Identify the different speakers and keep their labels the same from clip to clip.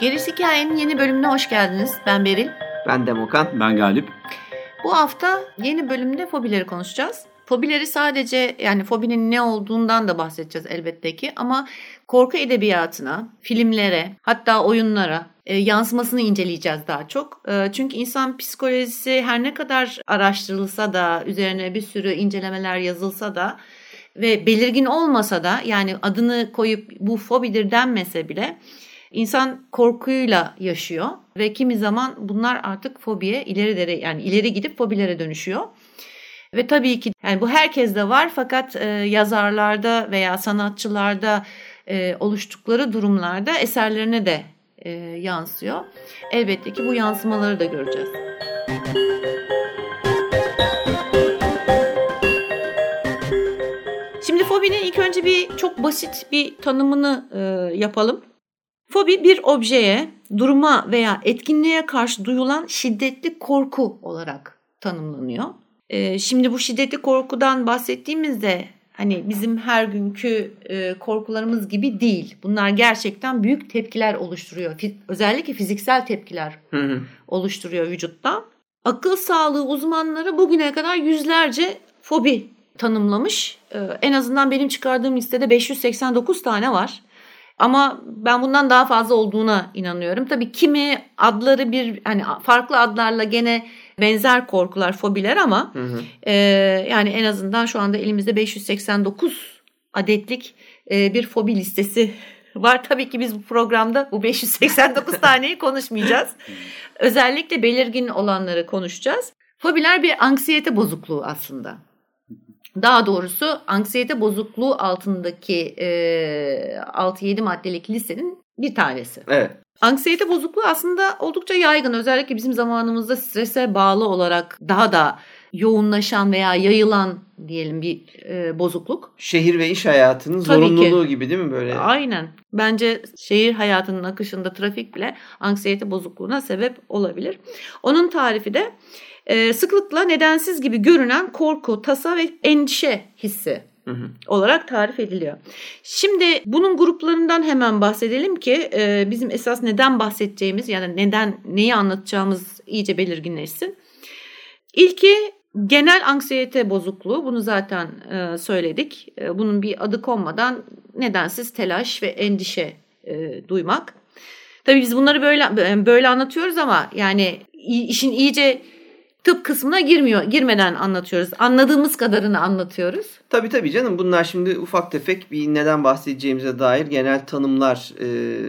Speaker 1: Gerisi Hikayenin yeni bölümüne hoş geldiniz. Ben Beril.
Speaker 2: Ben Demokan.
Speaker 3: Ben Galip.
Speaker 1: Bu hafta yeni bölümde fobileri konuşacağız. Fobileri sadece yani fobinin ne olduğundan da bahsedeceğiz elbette ki ama korku edebiyatına, filmlere, hatta oyunlara e, yansımasını inceleyeceğiz daha çok. E, çünkü insan psikolojisi her ne kadar araştırılsa da, üzerine bir sürü incelemeler yazılsa da ve belirgin olmasa da yani adını koyup bu fobidir denmese bile İnsan korkuyla yaşıyor ve kimi zaman bunlar artık fobiye ileri yani ileri gidip fobilere dönüşüyor. Ve tabii ki yani bu herkeste var fakat e, yazarlarda veya sanatçılarda e, oluştukları durumlarda eserlerine de e, yansıyor. Elbette ki bu yansımaları da göreceğiz. Şimdi fobinin ilk önce bir çok basit bir tanımını e, yapalım. Fobi bir objeye, duruma veya etkinliğe karşı duyulan şiddetli korku olarak tanımlanıyor. Ee, şimdi bu şiddetli korkudan bahsettiğimizde hani bizim her günkü e, korkularımız gibi değil. Bunlar gerçekten büyük tepkiler oluşturuyor. özellikle fiziksel tepkiler hı hı. oluşturuyor vücutta. Akıl sağlığı uzmanları bugüne kadar yüzlerce fobi tanımlamış. Ee, en azından benim çıkardığım listede 589 tane var. Ama ben bundan daha fazla olduğuna inanıyorum. Tabii kimi adları bir hani farklı adlarla gene benzer korkular, fobiler ama hı hı. E, yani en azından şu anda elimizde 589 adetlik e, bir fobi listesi var. Tabii ki biz bu programda bu 589 taneyi konuşmayacağız. Özellikle belirgin olanları konuşacağız. Fobiler bir anksiyete bozukluğu aslında. Daha doğrusu anksiyete bozukluğu altındaki e, 6-7 maddelik listenin bir tanesi.
Speaker 2: Evet.
Speaker 1: Anksiyete bozukluğu aslında oldukça yaygın. Özellikle bizim zamanımızda strese bağlı olarak daha da yoğunlaşan veya yayılan diyelim bir e, bozukluk.
Speaker 2: Şehir ve iş hayatının Tabii zorunluluğu ki. gibi değil mi böyle?
Speaker 1: Aynen. Bence şehir hayatının akışında trafik bile anksiyete bozukluğuna sebep olabilir. Onun tarifi de e, sıklıkla nedensiz gibi görünen korku, tasa ve endişe hissi olarak tarif ediliyor. Şimdi bunun gruplarından hemen bahsedelim ki e, bizim esas neden bahsedeceğimiz yani neden neyi anlatacağımız iyice belirginleşsin. İlki genel anksiyete bozukluğu bunu zaten e, söyledik. E, bunun bir adı konmadan nedensiz telaş ve endişe e, duymak. Tabii biz bunları böyle böyle anlatıyoruz ama yani işin iyice tıp kısmına girmiyor. Girmeden anlatıyoruz. Anladığımız kadarını anlatıyoruz.
Speaker 2: Tabii tabii canım. Bunlar şimdi ufak tefek bir neden bahsedeceğimize dair genel tanımlar e,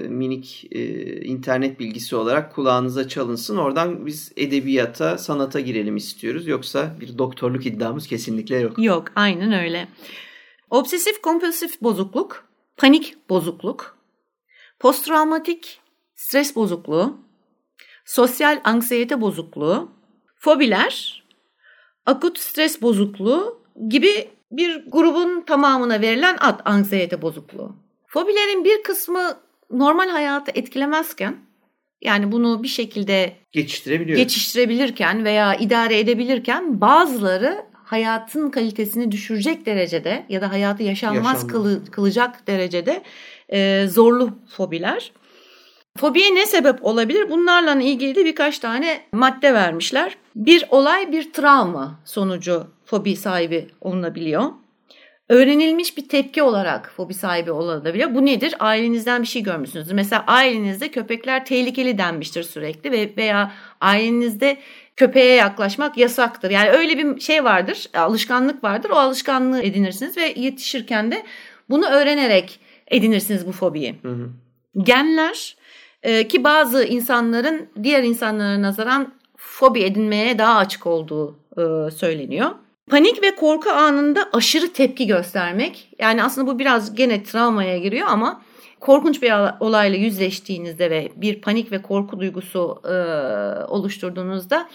Speaker 2: minik e, internet bilgisi olarak kulağınıza çalınsın. Oradan biz edebiyata, sanata girelim istiyoruz. Yoksa bir doktorluk iddiamız kesinlikle yok.
Speaker 1: Yok, aynen öyle. Obsesif kompulsif bozukluk, panik bozukluk, posttraumatik stres bozukluğu, sosyal anksiyete bozukluğu, fobiler, akut stres bozukluğu gibi bir grubun tamamına verilen ad anksiyete bozukluğu. Fobilerin bir kısmı normal hayatı etkilemezken yani bunu bir şekilde geçiştirebilirken veya idare edebilirken bazıları hayatın kalitesini düşürecek derecede ya da hayatı yaşanmaz, Yaşanmaz. kılacak derecede e, zorlu fobiler. Fobiye ne sebep olabilir? Bunlarla ilgili de birkaç tane madde vermişler. Bir olay bir travma sonucu fobi sahibi olunabiliyor. Öğrenilmiş bir tepki olarak fobi sahibi olabiliyor. Bu nedir? Ailenizden bir şey görmüşsünüz. Mesela ailenizde köpekler tehlikeli denmiştir sürekli ve veya ailenizde köpeğe yaklaşmak yasaktır. Yani öyle bir şey vardır, alışkanlık vardır. O alışkanlığı edinirsiniz ve yetişirken de bunu öğrenerek edinirsiniz bu fobiyi. Hı hı. Genler e, ki bazı insanların diğer insanlara nazaran fobi edinmeye daha açık olduğu e, söyleniyor. Panik ve korku anında aşırı tepki göstermek. Yani aslında bu biraz gene travmaya giriyor ama korkunç bir olayla yüzleştiğinizde ve bir panik ve korku duygusu e, oluşturduğunuzda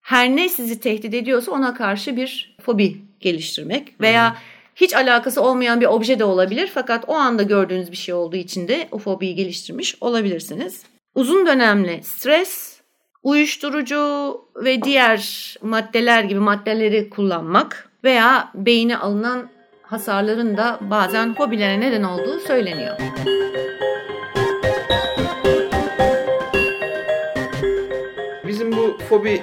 Speaker 1: her ne sizi tehdit ediyorsa ona karşı bir fobi geliştirmek veya hiç alakası olmayan bir obje de olabilir fakat o anda gördüğünüz bir şey olduğu için de o fobiyi geliştirmiş olabilirsiniz. Uzun dönemli stres, uyuşturucu ve diğer maddeler gibi maddeleri kullanmak veya beyine alınan hasarların da bazen hobilere neden olduğu söyleniyor.
Speaker 2: Bizim bu fobi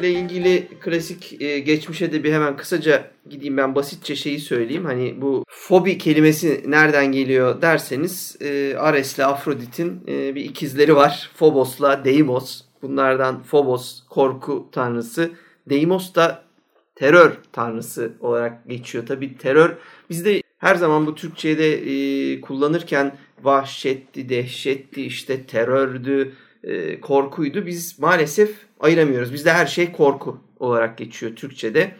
Speaker 2: ile ilgili klasik e, geçmişe de bir hemen kısaca gideyim ben basitçe şeyi söyleyeyim. Hani bu fobi kelimesi nereden geliyor derseniz e, Ares ile Afrodit'in e, bir ikizleri var. Phobos'la Deimos. Bunlardan Phobos korku tanrısı. Deimos da terör tanrısı olarak geçiyor. Tabi terör bizde her zaman bu Türkçe'de e, kullanırken vahşetti, dehşetti, işte terördü, e, korkuydu. Biz maalesef ayıramıyoruz. Bizde her şey korku olarak geçiyor Türkçe'de.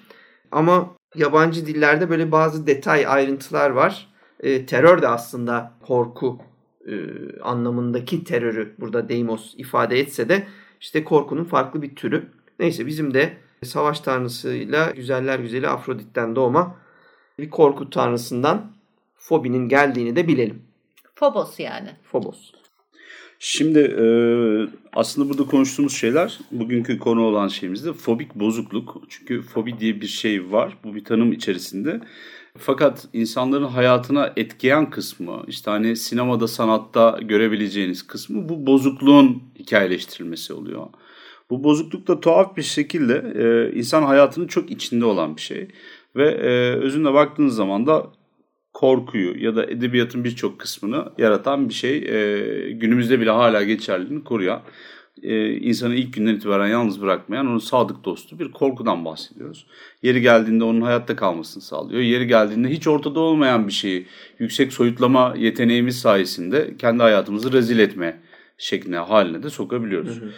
Speaker 2: Ama yabancı dillerde böyle bazı detay ayrıntılar var. E, terör de aslında korku e, anlamındaki terörü burada Deimos ifade etse de işte korkunun farklı bir türü. Neyse bizim de savaş tanrısıyla güzeller güzeli Afrodit'ten doğma bir korku tanrısından fobinin geldiğini de bilelim.
Speaker 1: Phobos yani.
Speaker 2: Phobos.
Speaker 3: Şimdi e, aslında burada konuştuğumuz şeyler bugünkü konu olan şeyimizde fobik bozukluk. Çünkü fobi diye bir şey var. Bu bir tanım içerisinde. Fakat insanların hayatına etkileyen kısmı, işte hani sinemada, sanatta görebileceğiniz kısmı bu bozukluğun hikayeleştirilmesi oluyor. Bu bozukluk da tuhaf bir şekilde e, insan hayatının çok içinde olan bir şey. Ve e, özünde baktığınız zaman da korkuyu ya da edebiyatın birçok kısmını yaratan bir şey. E, günümüzde bile hala geçerliliğini koruyan, e, insanı ilk günden itibaren yalnız bırakmayan onun sadık dostu bir korkudan bahsediyoruz. Yeri geldiğinde onun hayatta kalmasını sağlıyor. Yeri geldiğinde hiç ortada olmayan bir şeyi yüksek soyutlama yeteneğimiz sayesinde kendi hayatımızı rezil etme şekline haline de sokabiliyoruz. Hı hı.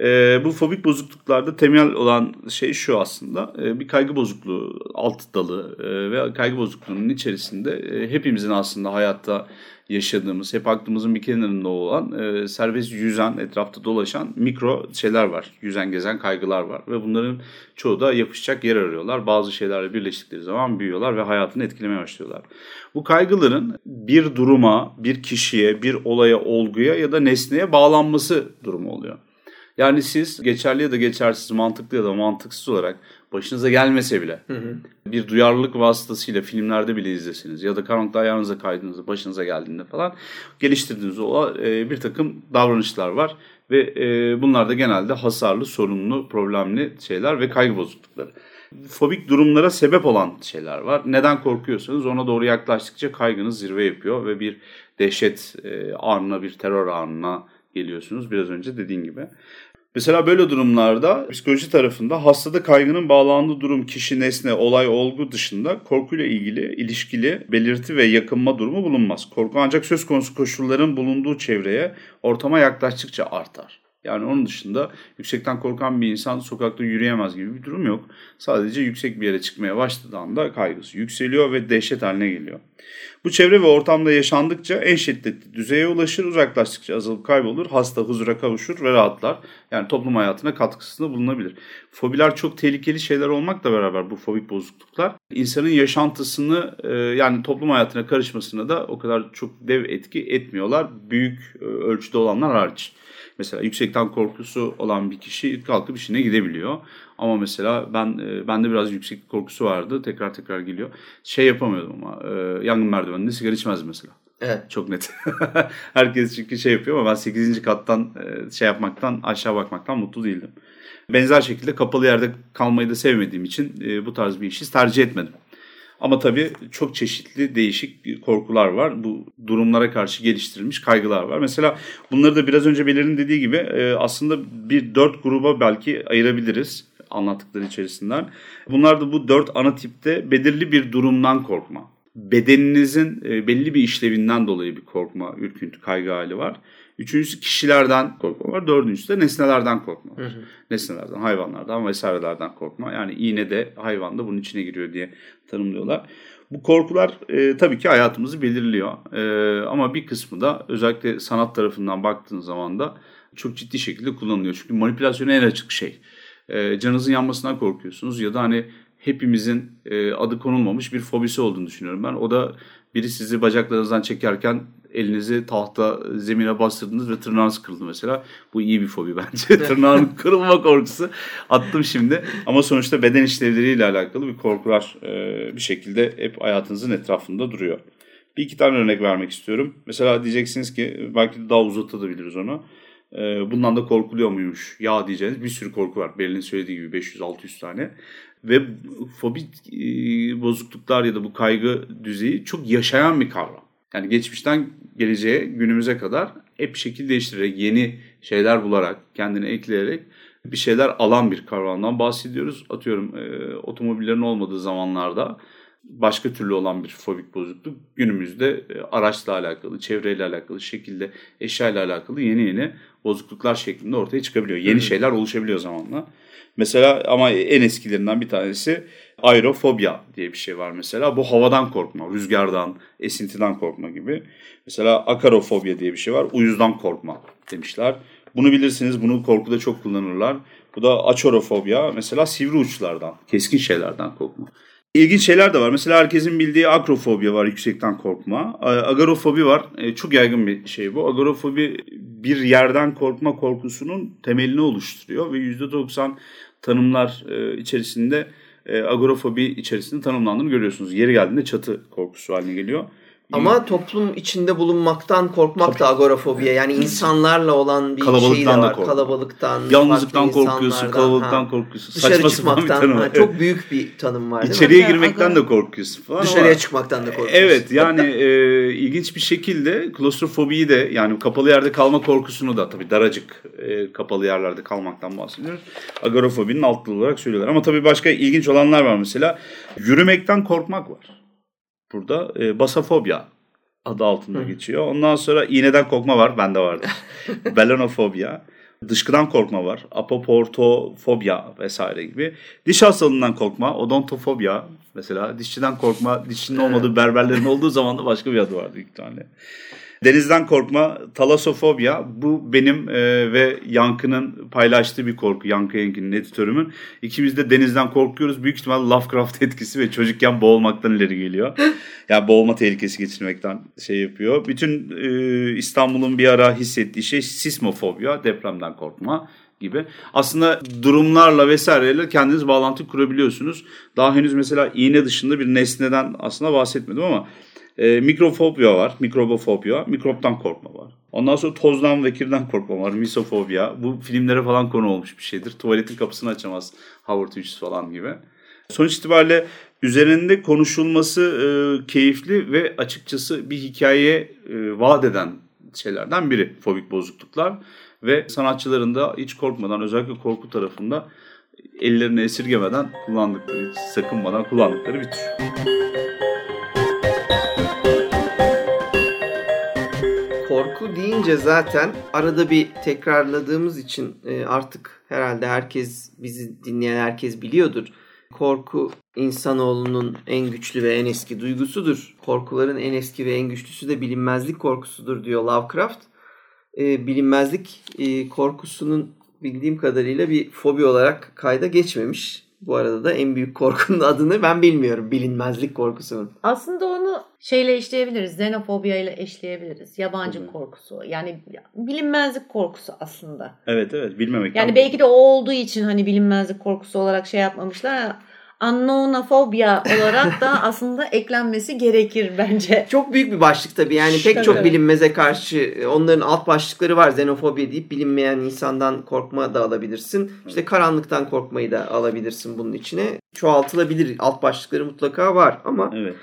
Speaker 3: E, bu fobik bozukluklarda temel olan şey şu aslında. E, bir kaygı bozukluğu alt dalı e, ve kaygı bozukluğunun içerisinde e, hepimizin aslında hayatta yaşadığımız, hep aklımızın bir kenarında olan e, serbest yüzen, etrafta dolaşan mikro şeyler var. Yüzen gezen kaygılar var ve bunların çoğu da yapışacak yer arıyorlar. Bazı şeylerle birleştikleri zaman büyüyorlar ve hayatını etkilemeye başlıyorlar. Bu kaygıların bir duruma, bir kişiye, bir olaya, olguya ya da nesneye bağlanması durumu oluyor. Yani siz geçerli ya da geçersiz, mantıklı ya da mantıksız olarak başınıza gelmese bile hı hı. bir duyarlılık vasıtasıyla filmlerde bile izlesiniz ya da karanlıkta ayağınıza kaydığınızda başınıza geldiğinde falan geliştirdiğiniz o e, bir takım davranışlar var ve e, bunlar da genelde hasarlı, sorunlu, problemli şeyler ve kaygı bozuklukları. Fobik durumlara sebep olan şeyler var. Neden korkuyorsanız ona doğru yaklaştıkça kaygınız zirve yapıyor ve bir dehşet e, anına, bir terör anına geliyorsunuz biraz önce dediğin gibi. Mesela böyle durumlarda psikoloji tarafında hastada kaygının bağlandığı durum kişi, nesne, olay, olgu dışında korkuyla ilgili ilişkili belirti ve yakınma durumu bulunmaz. Korku ancak söz konusu koşulların bulunduğu çevreye, ortama yaklaştıkça artar. Yani onun dışında yüksekten korkan bir insan sokakta yürüyemez gibi bir durum yok. Sadece yüksek bir yere çıkmaya başladığı anda kaygısı yükseliyor ve dehşet haline geliyor. Bu çevre ve ortamda yaşandıkça en şiddetli düzeye ulaşır, uzaklaştıkça azalıp kaybolur, hasta huzura kavuşur ve rahatlar. Yani toplum hayatına katkısında bulunabilir. Fobiler çok tehlikeli şeyler olmakla beraber bu fobik bozukluklar insanın yaşantısını e, yani toplum hayatına karışmasına da o kadar çok dev etki etmiyorlar. Büyük e, ölçüde olanlar hariç. Mesela yüksekten korkusu olan bir kişi kalkıp işine gidebiliyor. Ama mesela ben e, bende biraz yüksek korkusu vardı. Tekrar tekrar geliyor. Şey yapamıyordum ama e, yangın merdiveninde sigara içmezdim mesela.
Speaker 2: Evet.
Speaker 3: Çok net. Herkes çünkü şey yapıyor ama ben 8. kattan e, şey yapmaktan aşağı bakmaktan mutlu değildim. Benzer şekilde kapalı yerde kalmayı da sevmediğim için e, bu tarz bir işi tercih etmedim. Ama tabii çok çeşitli değişik korkular var. Bu durumlara karşı geliştirilmiş kaygılar var. Mesela bunları da biraz önce Belir'in dediği gibi e, aslında bir dört gruba belki ayırabiliriz anlattıkları içerisinden. Bunlar da bu dört ana tipte belirli bir durumdan korkma. Bedeninizin e, belli bir işlevinden dolayı bir korkma, ürküntü, kaygı hali var. Üçüncüsü kişilerden korkma var. Dördüncüsü de nesnelerden korkma var. Hı hı. Nesnelerden, hayvanlardan vesairelerden korkma. Yani iğne de hayvan da bunun içine giriyor diye tanımlıyorlar. Bu korkular e, tabii ki hayatımızı belirliyor. E, ama bir kısmı da özellikle sanat tarafından baktığın zaman da çok ciddi şekilde kullanılıyor. Çünkü manipülasyona en açık şey. e, canınızın yanmasından korkuyorsunuz ya da hani hepimizin e, adı konulmamış bir fobisi olduğunu düşünüyorum ben. O da biri sizi bacaklarınızdan çekerken elinizi tahta zemine bastırdınız ve tırnağınız kırıldı mesela. Bu iyi bir fobi bence. Tırnağın kırılma korkusu attım şimdi. Ama sonuçta beden işlevleriyle alakalı bir korkular e, bir şekilde hep hayatınızın etrafında duruyor. Bir iki tane örnek vermek istiyorum. Mesela diyeceksiniz ki belki daha uzatabiliriz onu. E, bundan da korkuluyor muymuş? Ya diyeceğiniz bir sürü korku var. Berlin'in söylediği gibi 500-600 tane. Ve fobi e, bozukluklar ya da bu kaygı düzeyi çok yaşayan bir kavram. Yani geçmişten geleceğe günümüze kadar hep şekil değiştirerek yeni şeyler bularak kendini ekleyerek bir şeyler alan bir kavramdan bahsediyoruz. Atıyorum e, otomobillerin olmadığı zamanlarda başka türlü olan bir fobik bozukluk günümüzde e, araçla alakalı, çevreyle alakalı şekilde eşyayla alakalı yeni yeni bozukluklar şeklinde ortaya çıkabiliyor. Yeni şeyler oluşabiliyor zamanla. Mesela ama en eskilerinden bir tanesi aerofobia diye bir şey var mesela. Bu havadan korkma, rüzgardan, esintiden korkma gibi. Mesela akarofobia diye bir şey var. Uyuzdan korkma demişler. Bunu bilirsiniz. Bunu korkuda çok kullanırlar. Bu da açorofobia. Mesela sivri uçlardan, keskin şeylerden korkma. İlginç şeyler de var. Mesela herkesin bildiği akrofobia var, yüksekten korkma. Agarofobi var. E, çok yaygın bir şey bu. Agarofobi bir yerden korkma korkusunun temelini oluşturuyor ve %90 tanımlar e, içerisinde e, agorafobi içerisinde tanımlandığını görüyorsunuz. Yeri geldiğinde çatı korkusu haline geliyor.
Speaker 2: Ama toplum içinde bulunmaktan korkmak Tabii. da agorafobiye. Yani insanlarla olan bir şey de var.
Speaker 3: Korkma. Kalabalıktan, yalnızlıktan korkuyorsun, kalabalıktan ha. korkuyorsun.
Speaker 2: Dışarı Saçma çıkmaktan. Ha, çok büyük bir tanım var.
Speaker 3: İçeriye girmekten de korkuyorsun falan.
Speaker 2: Dışarıya ama, çıkmaktan da korkuyorsun.
Speaker 3: Evet yani e, ilginç bir şekilde klostrofobiyi de yani kapalı yerde kalma korkusunu da tabii daracık e, kapalı yerlerde kalmaktan bahsediyoruz. Agorafobinin altlı olarak söylüyorlar. Ama tabii başka ilginç olanlar var mesela. Yürümekten korkmak var burada. E, basafobya adı altında Hı. geçiyor. Ondan sonra iğneden korkma var. Bende vardı. Belenofobya. Dışkıdan korkma var. Apoportofobya vesaire gibi. Diş hastalığından korkma. Odontofobya mesela. Dişçiden korkma. Dişçinin olmadığı berberlerin olduğu zaman da başka bir adı vardı ilk tane. Denizden korkma, talasofobya bu benim e, ve Yankı'nın paylaştığı bir korku. Yankı Yenki'nin editörümün. İkimiz de denizden korkuyoruz. Büyük ihtimal Lovecraft etkisi ve çocukken boğulmaktan ileri geliyor. yani boğulma tehlikesi geçirmekten şey yapıyor. Bütün e, İstanbul'un bir ara hissettiği şey sismofobya, depremden korkma gibi. Aslında durumlarla vesaireyle kendiniz bağlantı kurabiliyorsunuz. Daha henüz mesela iğne dışında bir nesneden aslında bahsetmedim ama e, mikrofobya var, mikrobofobya, mikroptan korkma var. Ondan sonra tozdan ve kirden korkma var, misofobya. Bu filmlere falan konu olmuş bir şeydir. Tuvaletin kapısını açamaz Howard Hughes falan gibi. Sonuç itibariyle üzerinde konuşulması e, keyifli ve açıkçası bir hikaye e, vaat eden şeylerden biri fobik bozukluklar. Ve sanatçıların da hiç korkmadan özellikle korku tarafında ellerini esirgemeden kullandıkları, sakınmadan kullandıkları bir tür.
Speaker 2: Korku deyince zaten arada bir tekrarladığımız için e, artık herhalde herkes bizi dinleyen herkes biliyordur. Korku insanoğlunun en güçlü ve en eski duygusudur. Korkuların en eski ve en güçlüsü de bilinmezlik korkusudur diyor Lovecraft. E, bilinmezlik e, korkusunun bildiğim kadarıyla bir fobi olarak kayda geçmemiş. Bu arada da en büyük korkunun adını ben bilmiyorum. Bilinmezlik korkusunun.
Speaker 1: Aslında onu şeyle eşleyebiliriz. Xenofobiya ile eşleyebiliriz. Yabancı Hı. korkusu. Yani bilinmezlik korkusu aslında.
Speaker 3: Evet evet bilmemek.
Speaker 1: Yani belki de o olduğu için hani bilinmezlik korkusu olarak şey yapmamışlar unknownofobia olarak da aslında eklenmesi gerekir bence.
Speaker 2: Çok büyük bir başlık tabii. Yani pek tabii. çok bilinmeze karşı onların alt başlıkları var. Xenofobi deyip bilinmeyen insandan korkma da alabilirsin. İşte karanlıktan korkmayı da alabilirsin bunun içine. Çoğaltılabilir. Alt başlıkları mutlaka var ama evet.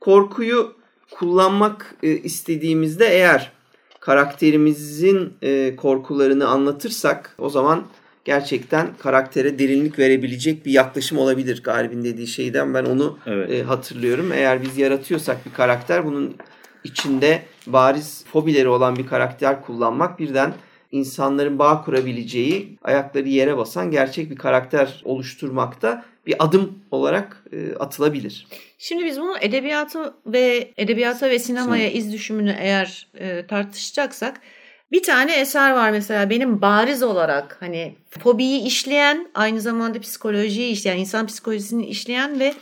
Speaker 2: korkuyu kullanmak e, istediğimizde eğer karakterimizin e, korkularını anlatırsak o zaman gerçekten karaktere derinlik verebilecek bir yaklaşım olabilir Galib'in dediği şeyden ben onu evet. e, hatırlıyorum. Eğer biz yaratıyorsak bir karakter bunun içinde bariz fobileri olan bir karakter kullanmak birden insanların bağ kurabileceği, ayakları yere basan gerçek bir karakter oluşturmakta bir adım olarak e, atılabilir.
Speaker 1: Şimdi biz bunu edebiyatı ve edebiyata ve sinemaya iz düşümünü eğer e, tartışacaksak Bir tane eser var mesela benim bariz olarak hani fobiyi işleyen, aynı zamanda psikolojiyi işleyen, insan psikolojisini işleyen ve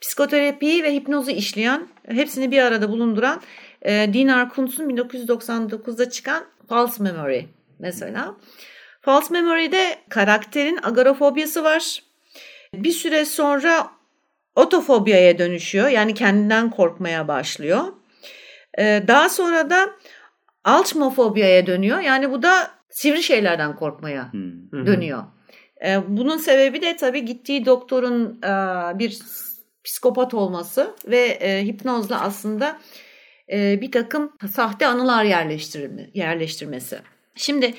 Speaker 1: psikoterapiyi ve hipnozu işleyen, hepsini bir arada bulunduran e, Dinar Kuntz'un 1999'da çıkan False Memory mesela. False Memory'de karakterin agorafobiyası var. Bir süre sonra otofobiyaya dönüşüyor. Yani kendinden korkmaya başlıyor. Ee, daha sonra da alçmofobiyaya dönüyor. Yani bu da sivri şeylerden korkmaya
Speaker 3: Hmm.
Speaker 1: dönüyor. Ee, bunun sebebi de tabii gittiği doktorun e, bir psikopat olması ve e, hipnozla aslında e, bir takım sahte anılar yerleştirme, yerleştirmesi. Şimdi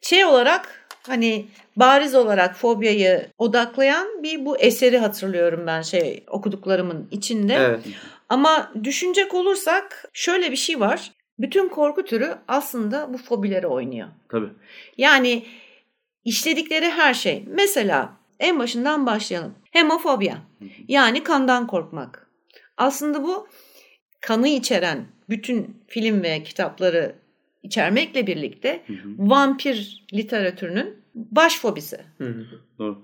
Speaker 1: şey olarak hani bariz olarak fobyayı odaklayan bir bu eseri hatırlıyorum ben şey okuduklarımın içinde.
Speaker 2: Evet.
Speaker 1: Ama düşünecek olursak şöyle bir şey var. Bütün korku türü aslında bu fobileri oynuyor.
Speaker 3: Tabii.
Speaker 1: Yani işledikleri her şey. Mesela en başından başlayalım. Hemofobya. Yani kandan korkmak. Aslında bu kanı içeren bütün film ve kitapları içermekle birlikte vampir literatürünün baş fobisi.
Speaker 2: Hı hı.
Speaker 3: Doğru.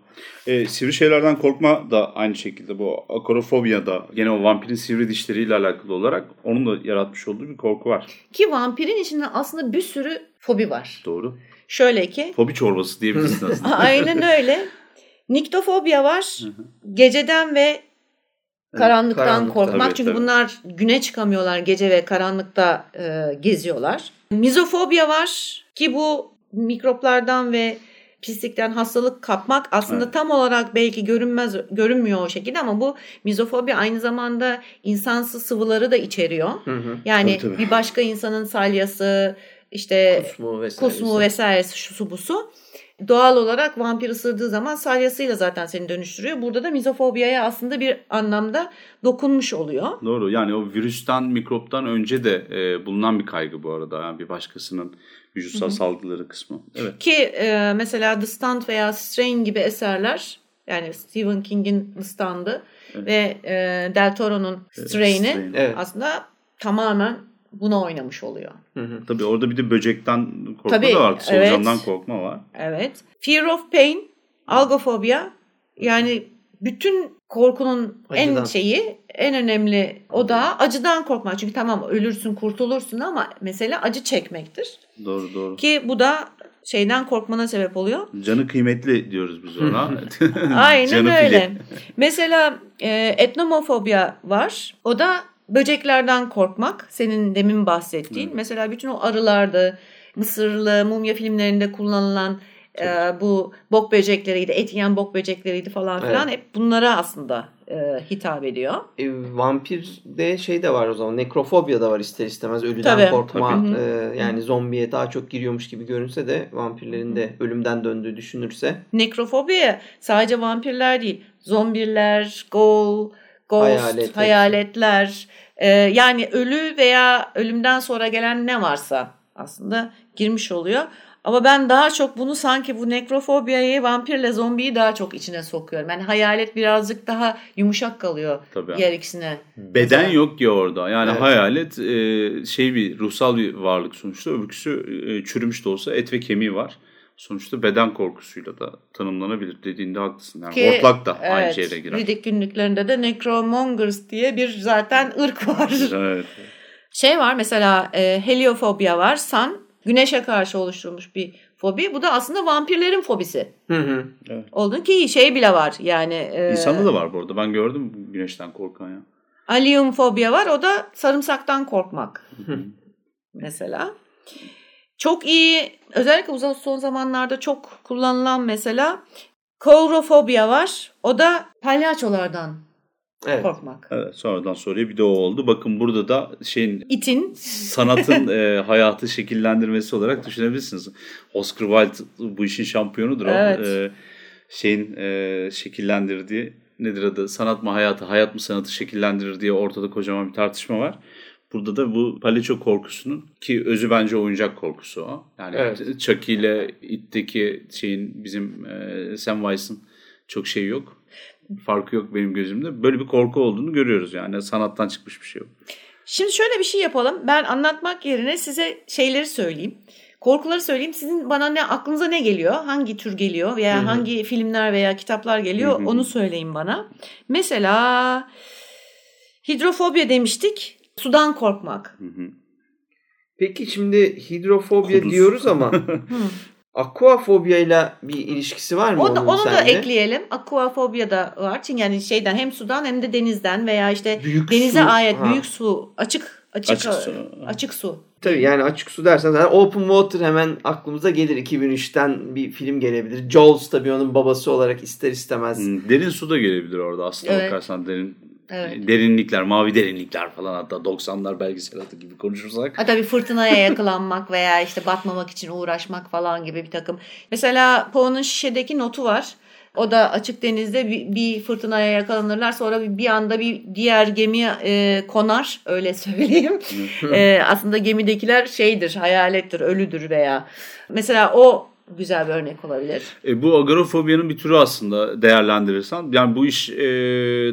Speaker 3: Ee, sivri şeylerden korkma da aynı şekilde bu akorofobya da gene o vampirin sivri dişleriyle alakalı olarak onun da yaratmış olduğu bir korku var.
Speaker 1: Ki vampirin içinde aslında bir sürü fobi var.
Speaker 3: Doğru.
Speaker 1: Şöyle ki
Speaker 3: Fobi çorbası diyebilirsin aslında.
Speaker 1: aynen öyle. Niktofobya var. Geceden ve karanlıktan
Speaker 2: karanlıkta.
Speaker 1: korkmak.
Speaker 3: Tabii,
Speaker 1: Çünkü
Speaker 3: tabii.
Speaker 1: bunlar güne çıkamıyorlar. Gece ve karanlıkta e, geziyorlar. Mizofobya var ki bu mikroplardan ve pislikten hastalık kapmak aslında
Speaker 3: Evet.
Speaker 1: tam olarak belki görünmez görünmüyor o şekilde ama bu mizofobi aynı zamanda insansı sıvıları da içeriyor.
Speaker 2: Hı hı.
Speaker 1: Yani
Speaker 3: Tabii, tabii.
Speaker 1: bir başka insanın salyası, işte
Speaker 2: Kusmu vesaire.
Speaker 1: kusmu vesairesi şusu busu. Doğal olarak vampir ısırdığı zaman salyasıyla zaten seni dönüştürüyor. Burada da mizofobiyaya aslında bir anlamda dokunmuş oluyor.
Speaker 3: Doğru. Yani o virüsten, mikroptan önce de e, bulunan bir kaygı bu arada. Yani bir başkasının vücutsal salgıları kısmı. Evet.
Speaker 1: Ki e, mesela The Stand veya Strain gibi eserler yani Stephen King'in The Stand'ı ve e, Del Toro'nun Strain'i
Speaker 3: Strain.
Speaker 2: Evet.
Speaker 1: aslında tamamen buna oynamış oluyor.
Speaker 2: Hı hı.
Speaker 3: Tabii orada bir de böcekten korkma
Speaker 1: Tabii,
Speaker 3: da var. Solucandan
Speaker 1: evet.
Speaker 3: korkma var.
Speaker 1: Evet. Fear of pain, algofobia yani bütün korkunun
Speaker 2: Acıdan.
Speaker 1: en şeyi, en önemli o da acıdan korkmak. Çünkü tamam ölürsün, kurtulursun ama mesele acı çekmektir.
Speaker 3: Doğru doğru.
Speaker 1: Ki bu da şeyden korkmana sebep oluyor.
Speaker 3: Canı kıymetli diyoruz biz ona.
Speaker 1: Aynen
Speaker 3: Canı
Speaker 1: öyle. Mesela e, etnomofobya var. O da böceklerden korkmak. Senin demin bahsettiğin. Mesela bütün o arılarda, Mısırlı mumya filmlerinde kullanılan e, bu bok böcekleriydi, et yiyen bok böcekleriydi falan filan. Hep bunlara aslında e, hitap ediyor.
Speaker 2: E, vampirde şey de var o zaman. Nekrofobya da var ister istemez. Ölüden
Speaker 1: Tabii.
Speaker 2: korkma.
Speaker 1: Tabii.
Speaker 2: e, yani zombiye daha çok giriyormuş gibi görünse de vampirlerin de ölümden döndüğü düşünürse.
Speaker 1: Nekrofobi sadece vampirler değil. Zombiler, ghoul, ghost,
Speaker 2: Hayalet,
Speaker 1: hayaletler. e, yani ölü veya ölümden sonra gelen ne varsa aslında girmiş oluyor. Ama ben daha çok bunu sanki bu nekrofobiyayı, vampirle zombiyi daha çok içine sokuyorum. Yani hayalet birazcık daha yumuşak kalıyor
Speaker 3: Tabii.
Speaker 1: diğer ikisine.
Speaker 3: Beden yok ki orada. Yani
Speaker 2: Evet.
Speaker 3: hayalet e, şey bir ruhsal bir varlık sonuçta. Öbürküsü e, çürümüş de olsa et ve kemiği var. Sonuçta beden korkusuyla da tanımlanabilir dediğinde haklısın. Yani
Speaker 1: Ki,
Speaker 3: hortlak da aynı
Speaker 1: evet,
Speaker 3: şeyle girer.
Speaker 1: Riddick günlüklerinde de necromongers diye bir zaten ırk var.
Speaker 3: Evet.
Speaker 1: Şey var mesela e, heliofobia var. Sun güneşe karşı oluşturulmuş bir fobi. Bu da aslında vampirlerin fobisi.
Speaker 2: Hı hı.
Speaker 1: Olduğu ki şey bile var yani. E,
Speaker 3: İnsanda da var bu arada. Ben gördüm güneşten korkan ya.
Speaker 1: Allium fobia var. O da sarımsaktan korkmak. mesela. Çok iyi özellikle uzun son zamanlarda çok kullanılan mesela kourofobia var. O da palyaçolardan
Speaker 2: Evet.
Speaker 1: korkmak.
Speaker 3: Evet, sonradan soruya bir de o oldu. Bakın burada da şeyin
Speaker 1: İtin
Speaker 3: sanatın e, hayatı şekillendirmesi olarak düşünebilirsiniz. Oscar Wilde bu işin şampiyonudur. o.
Speaker 1: Evet.
Speaker 3: E, şeyin e, şekillendirdiği nedir adı? Sanat mı hayatı, hayat mı sanatı şekillendirir diye ortada kocaman bir tartışma var. Burada da bu palyaço korkusunun ki özü bence oyuncak korkusu o. Yani
Speaker 2: Evet.
Speaker 3: Chucky ile It'teki şeyin bizim e, Sam Weiss'in çok şey yok. Farkı yok benim gözümde. Böyle bir korku olduğunu görüyoruz yani. Sanattan çıkmış bir şey yok.
Speaker 1: Şimdi şöyle bir şey yapalım. Ben anlatmak yerine size şeyleri söyleyeyim. Korkuları söyleyeyim. Sizin bana ne aklınıza ne geliyor? Hangi tür geliyor veya
Speaker 2: Hı hı.
Speaker 1: hangi filmler veya kitaplar geliyor?
Speaker 3: Hı hı.
Speaker 1: Onu söyleyin bana. Mesela hidrofobya demiştik. Sudan korkmak.
Speaker 3: Hı hı.
Speaker 2: Peki şimdi hidrofobya
Speaker 3: Kuduz.
Speaker 2: diyoruz ama
Speaker 1: Hı.
Speaker 2: aquafobya ile bir ilişkisi var mı
Speaker 1: Onu,
Speaker 2: onun
Speaker 1: onu da ekleyelim. Aquafobya da var. Çünkü yani şeyden hem sudan hem de denizden veya işte
Speaker 2: Büyük
Speaker 1: denize
Speaker 2: su.
Speaker 1: ait
Speaker 2: Ha.
Speaker 1: büyük su, açık açık
Speaker 3: Açık su.
Speaker 1: açık su.
Speaker 2: Tabii yani açık su dersen zaten Open Water hemen aklımıza gelir. 2003'ten bir film gelebilir. Jaws tabii onun babası olarak ister istemez.
Speaker 3: Derin su da gelebilir orada aslında
Speaker 1: Evet.
Speaker 3: bakarsan derin
Speaker 1: Evet.
Speaker 3: derinlikler, mavi derinlikler falan hatta 90'lar belgesel adı gibi konuşursak.
Speaker 1: Ha tabii fırtınaya yakalanmak veya işte batmamak için uğraşmak falan gibi bir takım. Mesela Poe'nun şişedeki notu var. O da açık denizde bir, bir fırtınaya yakalanırlar sonra bir, bir anda bir diğer gemiye e, konar öyle söyleyeyim. E, aslında gemidekiler şeydir hayalettir ölüdür veya mesela o güzel bir örnek olabilir.
Speaker 3: E, bu agorafobyanın bir türü aslında değerlendirirsen. Yani bu iş e,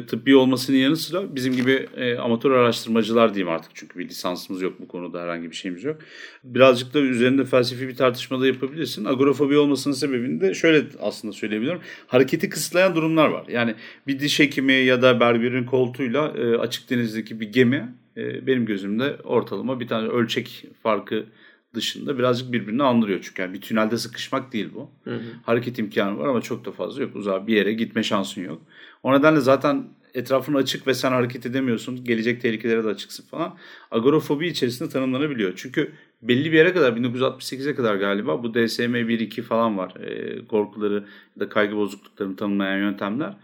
Speaker 3: tıbbi olmasının yanı sıra bizim gibi e, amatör araştırmacılar diyeyim artık. Çünkü bir lisansımız yok bu konuda herhangi bir şeyimiz yok. Birazcık da üzerinde felsefi bir tartışma da yapabilirsin. Agorafobi olmasının sebebini de şöyle aslında söyleyebilirim. Hareketi kısıtlayan durumlar var. Yani bir diş hekimi ya da berberin koltuğuyla e, açık denizdeki bir gemi e, benim gözümde ortalama bir tane ölçek farkı dışında birazcık birbirini andırıyor. Çünkü yani bir tünelde sıkışmak değil bu.
Speaker 2: Hı hı.
Speaker 3: Hareket imkanı var ama çok da fazla yok. Uzağa bir yere gitme şansın yok. O nedenle zaten etrafın açık ve sen hareket edemiyorsun. Gelecek tehlikelere de açıksın falan. Agorafobi içerisinde tanımlanabiliyor. Çünkü belli bir yere kadar 1968'e kadar galiba bu DSM 1-2 falan var. Ee, korkuları ya da kaygı bozukluklarını tanımlayan yöntemler.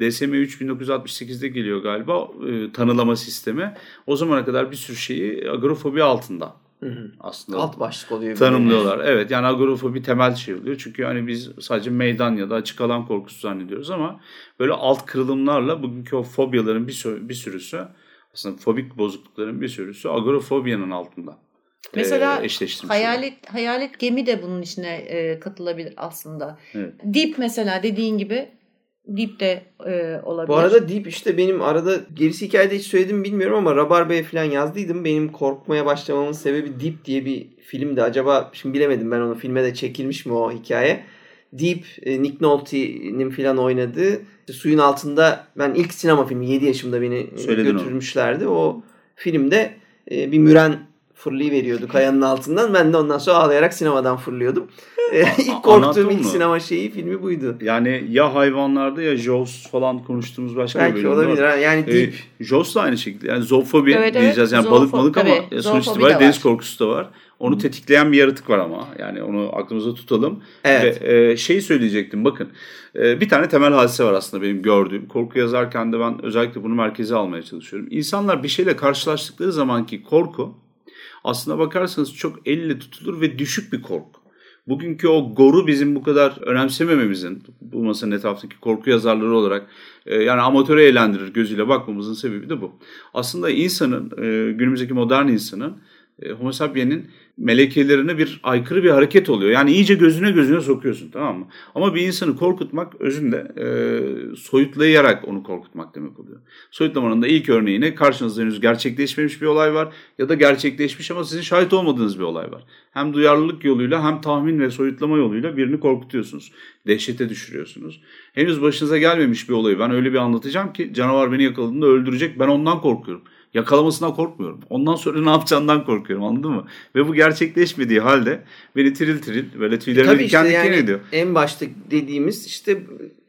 Speaker 3: DSM 3 1968'de geliyor galiba e, tanılama sistemi. O zamana kadar bir sürü şeyi agorafobi altında
Speaker 2: Hı hı.
Speaker 3: aslında
Speaker 2: Alt başlık oluyor.
Speaker 3: tanımlıyorlar. Evet yani agorafobi temel şey oluyor. Çünkü hani biz sadece meydan ya da açık alan korkusu zannediyoruz ama böyle alt kırılımlarla bugünkü o fobyaların bir, sürü, bir sürüsü aslında fobik bozuklukların bir sürüsü agorafobyanın altında.
Speaker 1: Mesela
Speaker 3: e.
Speaker 1: Hayalet hayalet gemi de bunun içine e, katılabilir aslında.
Speaker 3: Evet.
Speaker 1: Deep mesela dediğin gibi Deep de e, olabilir.
Speaker 2: Bu arada Deep işte benim arada gerisi hikayede hiç söyledim mi bilmiyorum ama Rabarba'ya falan yazdıydım. Benim korkmaya başlamamın sebebi Deep diye bir filmdi. Acaba şimdi bilemedim ben onu filme de çekilmiş mi o hikaye. Deep, e, Nick Nolte'nin falan oynadığı işte suyun altında ben ilk sinema filmi 7 yaşımda beni e,
Speaker 3: Söyledin onu.
Speaker 2: götürmüşlerdi. O filmde e, bir müren fırlayıveriyordu kayanın altından. Ben de ondan sonra ağlayarak sinemadan fırlıyordum. E, ilk korktuğum ilk sinema şeyi filmi buydu.
Speaker 3: Yani ya hayvanlarda ya Jaws falan konuştuğumuz başka bir
Speaker 2: Belki
Speaker 3: bölüm
Speaker 2: olabilir.
Speaker 3: var.
Speaker 2: Yani
Speaker 3: Ee,
Speaker 2: Deep.
Speaker 3: Jaws da aynı şekilde. Yani zoofobi
Speaker 1: Evet, evet.
Speaker 3: diyeceğiz. Yani
Speaker 1: Zoofo-
Speaker 3: balık balık ama
Speaker 1: tabii,
Speaker 3: sonuç
Speaker 1: zoofobi
Speaker 3: itibariyle
Speaker 1: de
Speaker 3: deniz korkusu da var. Onu tetikleyen bir yaratık var ama. Yani onu aklımızda tutalım.
Speaker 2: Evet.
Speaker 3: Ve e, şeyi söyleyecektim bakın. E, bir tane temel hadise var aslında benim gördüğüm. Korku yazarken de ben özellikle bunu merkeze almaya çalışıyorum. İnsanlar bir şeyle karşılaştıkları zamanki korku aslına bakarsanız çok elle tutulur ve düşük bir korku. Bugünkü o goru bizim bu kadar önemsemememizin, bu masanın etrafındaki korku yazarları olarak e, yani amatörü eğlendirir gözüyle bakmamızın sebebi de bu. Aslında insanın, e, günümüzdeki modern insanın, e, Homo sapiens'in melekelerine bir aykırı bir hareket oluyor. Yani iyice gözüne gözüne sokuyorsun tamam mı? Ama bir insanı korkutmak özünde e, soyutlayarak onu korkutmak demek oluyor. Soyutlamanın da ilk örneğine karşınızda henüz gerçekleşmemiş bir olay var ya da gerçekleşmiş ama sizin şahit olmadığınız bir olay var. Hem duyarlılık yoluyla hem tahmin ve soyutlama yoluyla birini korkutuyorsunuz. Dehşete düşürüyorsunuz. Henüz başınıza gelmemiş bir olayı ben öyle bir anlatacağım ki canavar beni yakaladığında öldürecek ben ondan korkuyorum. Yakalamasından korkmuyorum. Ondan sonra ne yapacağından korkuyorum anladın mı? Ve bu gerçekleşmediği halde beni tiril tiril böyle tüylerime
Speaker 2: Tabii
Speaker 3: diken
Speaker 2: işte
Speaker 3: diken
Speaker 2: yani
Speaker 3: ediyor.
Speaker 2: en başta dediğimiz işte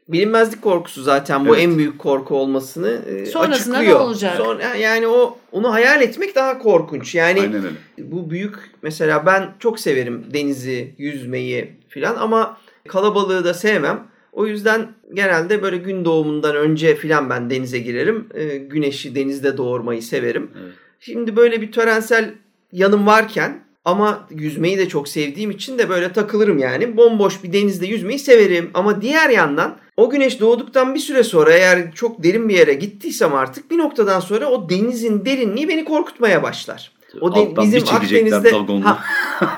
Speaker 2: bilinmezlik korkusu zaten bu
Speaker 3: Evet.
Speaker 2: en büyük korku olmasını e,
Speaker 1: Sonrasında ne
Speaker 2: açıklıyor.
Speaker 1: olacak?
Speaker 2: Sonra, yani o onu hayal etmek daha korkunç. Yani
Speaker 3: Aynen öyle.
Speaker 2: bu büyük mesela ben çok severim denizi, yüzmeyi filan ama kalabalığı da sevmem. O yüzden genelde böyle gün doğumundan önce filan ben denize girerim. E, güneşi denizde doğurmayı severim.
Speaker 3: Evet.
Speaker 2: Şimdi böyle bir törensel yanım varken ama yüzmeyi de çok sevdiğim için de böyle takılırım yani. Bomboş bir denizde yüzmeyi severim. Ama diğer yandan o güneş doğduktan bir süre sonra eğer çok derin bir yere gittiysem artık bir noktadan sonra o denizin derinliği beni korkutmaya başlar. O de,
Speaker 3: Alttan
Speaker 2: bizim Akdeniz'de ha,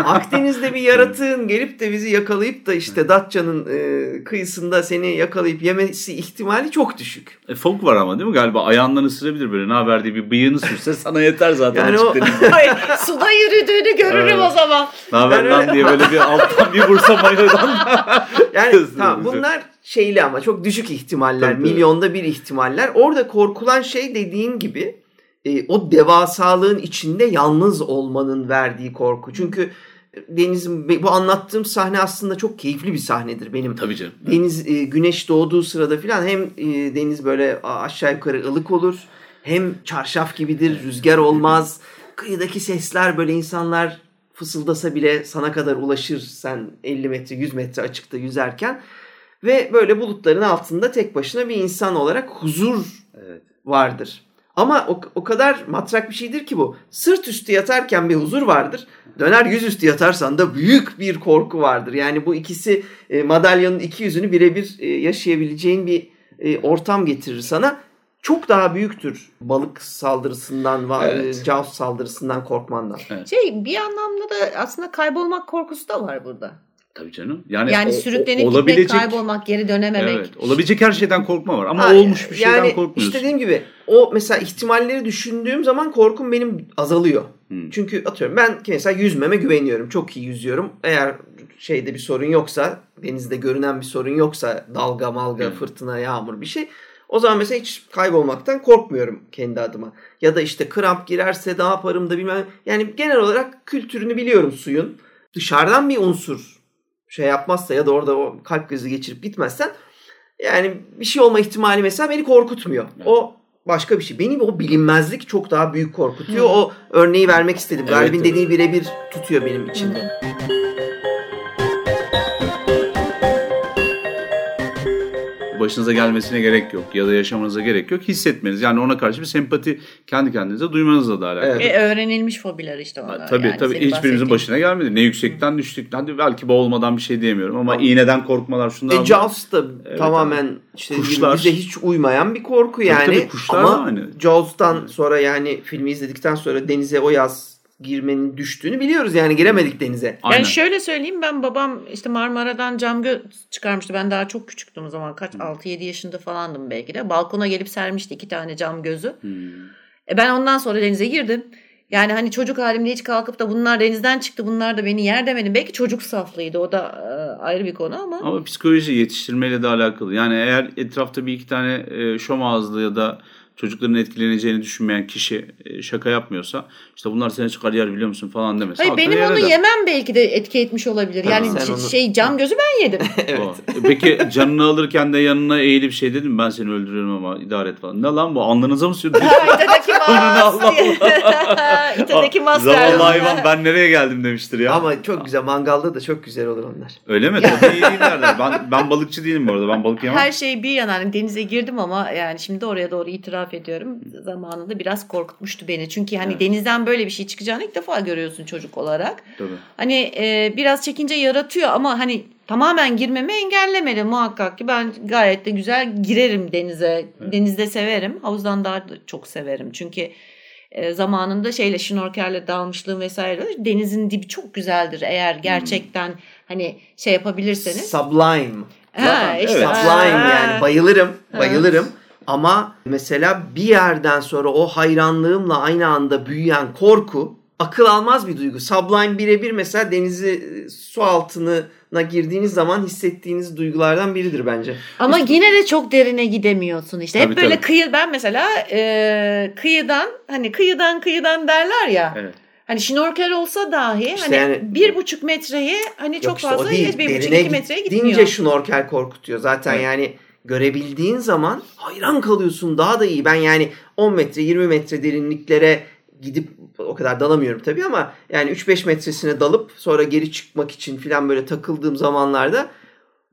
Speaker 2: Akdeniz'de bir yaratığın gelip de bizi yakalayıp da işte Datça'nın e, kıyısında seni yakalayıp yemesi ihtimali çok düşük.
Speaker 3: E, fok var ama değil mi galiba? Ayağından ısırabilir böyle. Ne haber diye bir bıyığını sürse sana yeter zaten.
Speaker 2: Yani o-.
Speaker 1: Ay, suda yürüdüğünü görürüm
Speaker 3: Evet.
Speaker 1: o zaman.
Speaker 3: Ne haber lan diye böyle bir alttan bir vursa mayodan.
Speaker 2: Yani tamam bunlar şeyli ama çok düşük ihtimaller.
Speaker 3: Tabii.
Speaker 2: milyonda bir ihtimaller. Orada korkulan şey dediğin gibi e, o devasalığın içinde yalnız olmanın verdiği korku. Çünkü Deniz'in bu anlattığım sahne aslında çok keyifli bir sahnedir benim.
Speaker 3: Tabii canım.
Speaker 2: Deniz e, güneş doğduğu sırada filan hem e, deniz böyle aşağı yukarı ılık olur. Hem çarşaf gibidir, rüzgar olmaz. Kıyıdaki sesler böyle insanlar fısıldasa bile sana kadar ulaşır sen 50 metre 100 metre açıkta yüzerken. Ve böyle bulutların altında tek başına bir insan olarak huzur
Speaker 3: Evet.
Speaker 2: vardır. Ama o, o kadar matrak bir şeydir ki bu. Sırt üstü yatarken bir huzur vardır. Döner yüzüstü yatarsan da büyük bir korku vardır. Yani bu ikisi e, madalyonun iki yüzünü birebir e, yaşayabileceğin bir e, ortam getirir sana. Çok daha büyüktür balık saldırısından, va-
Speaker 3: Evet.
Speaker 2: e, casus saldırısından korkmandan.
Speaker 1: Şey bir anlamda da aslında kaybolmak korkusu da var burada.
Speaker 3: Tabii canım. Yani,
Speaker 1: Yani
Speaker 3: o-
Speaker 1: sürüklenip
Speaker 3: o-
Speaker 1: gitmek, kaybolmak, geri dönememek.
Speaker 3: Evet. Olabilecek her şeyden korkma var. Ama
Speaker 2: Ha,
Speaker 3: olmuş bir şeyden
Speaker 2: yani
Speaker 3: korkmuyorsun.
Speaker 2: işte dediğim gibi o mesela ihtimalleri düşündüğüm zaman korkum benim azalıyor.
Speaker 3: Hmm.
Speaker 2: Çünkü atıyorum ben mesela yüzmeme güveniyorum. Çok iyi yüzüyorum. Eğer şeyde bir sorun yoksa, denizde görünen bir sorun yoksa, dalga, malga,
Speaker 3: Evet.
Speaker 2: fırtına, yağmur bir şey. O zaman mesela hiç kaybolmaktan korkmuyorum kendi adıma. Ya da işte kramp girerse ne yaparım da bilmem. Yani genel olarak kültürünü biliyorum suyun. Dışarıdan bir unsur şey yapmazsa ya da orada o kalp krizi geçirip gitmezsen yani bir şey olma ihtimali mesela beni korkutmuyor.
Speaker 3: Evet.
Speaker 2: O başka bir şey. Beni o bilinmezlik çok daha büyük korkutuyor.
Speaker 1: Hı.
Speaker 2: O örneği vermek istedim.
Speaker 3: Evet,
Speaker 2: Galib'in
Speaker 3: evet.
Speaker 2: dediği birebir tutuyor benim içimde.
Speaker 3: Başınıza gelmesine gerek yok ya da yaşamanıza gerek yok. Hissetmeniz yani ona karşı bir sempati kendi kendinize duymanızla da alakalı.
Speaker 2: Evet.
Speaker 1: E, öğrenilmiş fobiler işte onlar.
Speaker 3: Ha, tabii
Speaker 1: yani
Speaker 3: tabii hiçbirimizin başına gelmedi. Ne yüksekten düştük. Hadi belki boğulmadan bir şey diyemiyorum ama iğneden korkmalar şunlar.
Speaker 2: E. Jaws da
Speaker 3: Evet,
Speaker 2: tamamen işte
Speaker 3: Kuşlar.
Speaker 2: bize hiç uymayan bir korku yani.
Speaker 3: tabii, kuşlar
Speaker 2: Ama
Speaker 3: aynı.
Speaker 2: Jaws'tan sonra yani filmi izledikten sonra denize o yaz girmenin düştüğünü biliyoruz yani giremedik denize.
Speaker 3: Aynen.
Speaker 1: Yani şöyle söyleyeyim ben babam işte Marmara'dan cam göz çıkarmıştı. Ben daha çok küçüktüm o zaman. Kaç 6-7 yaşında falandım belki de. Balkona gelip sermişti iki tane cam gözü.
Speaker 3: Hmm.
Speaker 1: E ben ondan sonra denize girdim. Yani hani çocuk halimde hiç kalkıp da bunlar denizden çıktı bunlar da beni yer demedim. Belki çocuk saflığıydı o da e, ayrı bir konu ama.
Speaker 3: Ama psikoloji yetiştirmeyle de alakalı. Yani eğer etrafta bir iki tane e, şom ağızlı ya da çocukların etkileneceğini düşünmeyen kişi e, şaka yapmıyorsa işte bunlar seni çıkar yer biliyor musun falan demesi.
Speaker 1: Hayır benim onu
Speaker 3: eder.
Speaker 1: yemem belki de etki etmiş olabilir.
Speaker 2: Ha,
Speaker 1: Yani
Speaker 2: onu-
Speaker 1: şey cam gözü ben yedim.
Speaker 3: O. E Peki canını alırken de yanına eğilip şey dedim ben seni öldürüyorum ama idare et falan. Ne lan bu alnınıza mı sürdün? Allah
Speaker 1: mas. İtadaki mas
Speaker 3: Zavallı hayvan ben nereye geldim demiştir ya.
Speaker 2: Ama çok güzel mangalda da çok güzel olur onlar.
Speaker 3: Öyle mi? Tabii iyi derler. Ben, ben balıkçı değilim bu arada. Ben balık yemem.
Speaker 1: Her şey bir yana hani denize girdim ama yani şimdi oraya doğru itiraf ediyorum. Zamanında biraz korkutmuştu beni. Çünkü hani
Speaker 3: Evet.
Speaker 1: denizden böyle bir şey çıkacağını ilk defa görüyorsun çocuk olarak.
Speaker 3: Tabii.
Speaker 1: Hani e, biraz çekince yaratıyor ama hani tamamen girmemi engellemedi muhakkak ki ben gayet de güzel girerim denize.
Speaker 3: Evet.
Speaker 1: Denizde severim. Havuzdan daha da çok severim. Çünkü e, zamanında şeyle şnorkerle dalmışlığım vesaire denizin dibi çok güzeldir eğer gerçekten hani şey yapabilirseniz.
Speaker 2: Sublime.
Speaker 1: Ha, işte,
Speaker 3: Evet.
Speaker 2: Sublime yani bayılırım, bayılırım. Ama mesela bir yerden sonra o hayranlığımla aynı anda büyüyen korku akıl almaz bir duygu. Sublime birebir mesela denizi su altına girdiğiniz zaman hissettiğiniz duygulardan biridir bence.
Speaker 1: Ama yine de çok derine gidemiyorsun işte.
Speaker 3: Tabii,
Speaker 1: Hep böyle
Speaker 3: tabii.
Speaker 1: kıyı ben mesela e, kıyıdan hani kıyıdan kıyıdan derler ya.
Speaker 3: Evet.
Speaker 1: Hani şnorkel olsa dahi
Speaker 2: İşte
Speaker 1: hani
Speaker 2: yani-
Speaker 1: bir buçuk metreye hani çok
Speaker 2: işte
Speaker 1: fazla
Speaker 2: değil.
Speaker 1: bir buçuk iki metreye gitmiyor.
Speaker 2: şnorkel korkutuyor. Zaten
Speaker 3: Evet.
Speaker 2: yani görebildiğin zaman hayran kalıyorsun. Daha da iyi. Ben yani 10 metre 20 metre derinliklere gidip o kadar dalamıyorum tabii ama yani 3-5 metresine dalıp sonra geri çıkmak için falan böyle takıldığım zamanlarda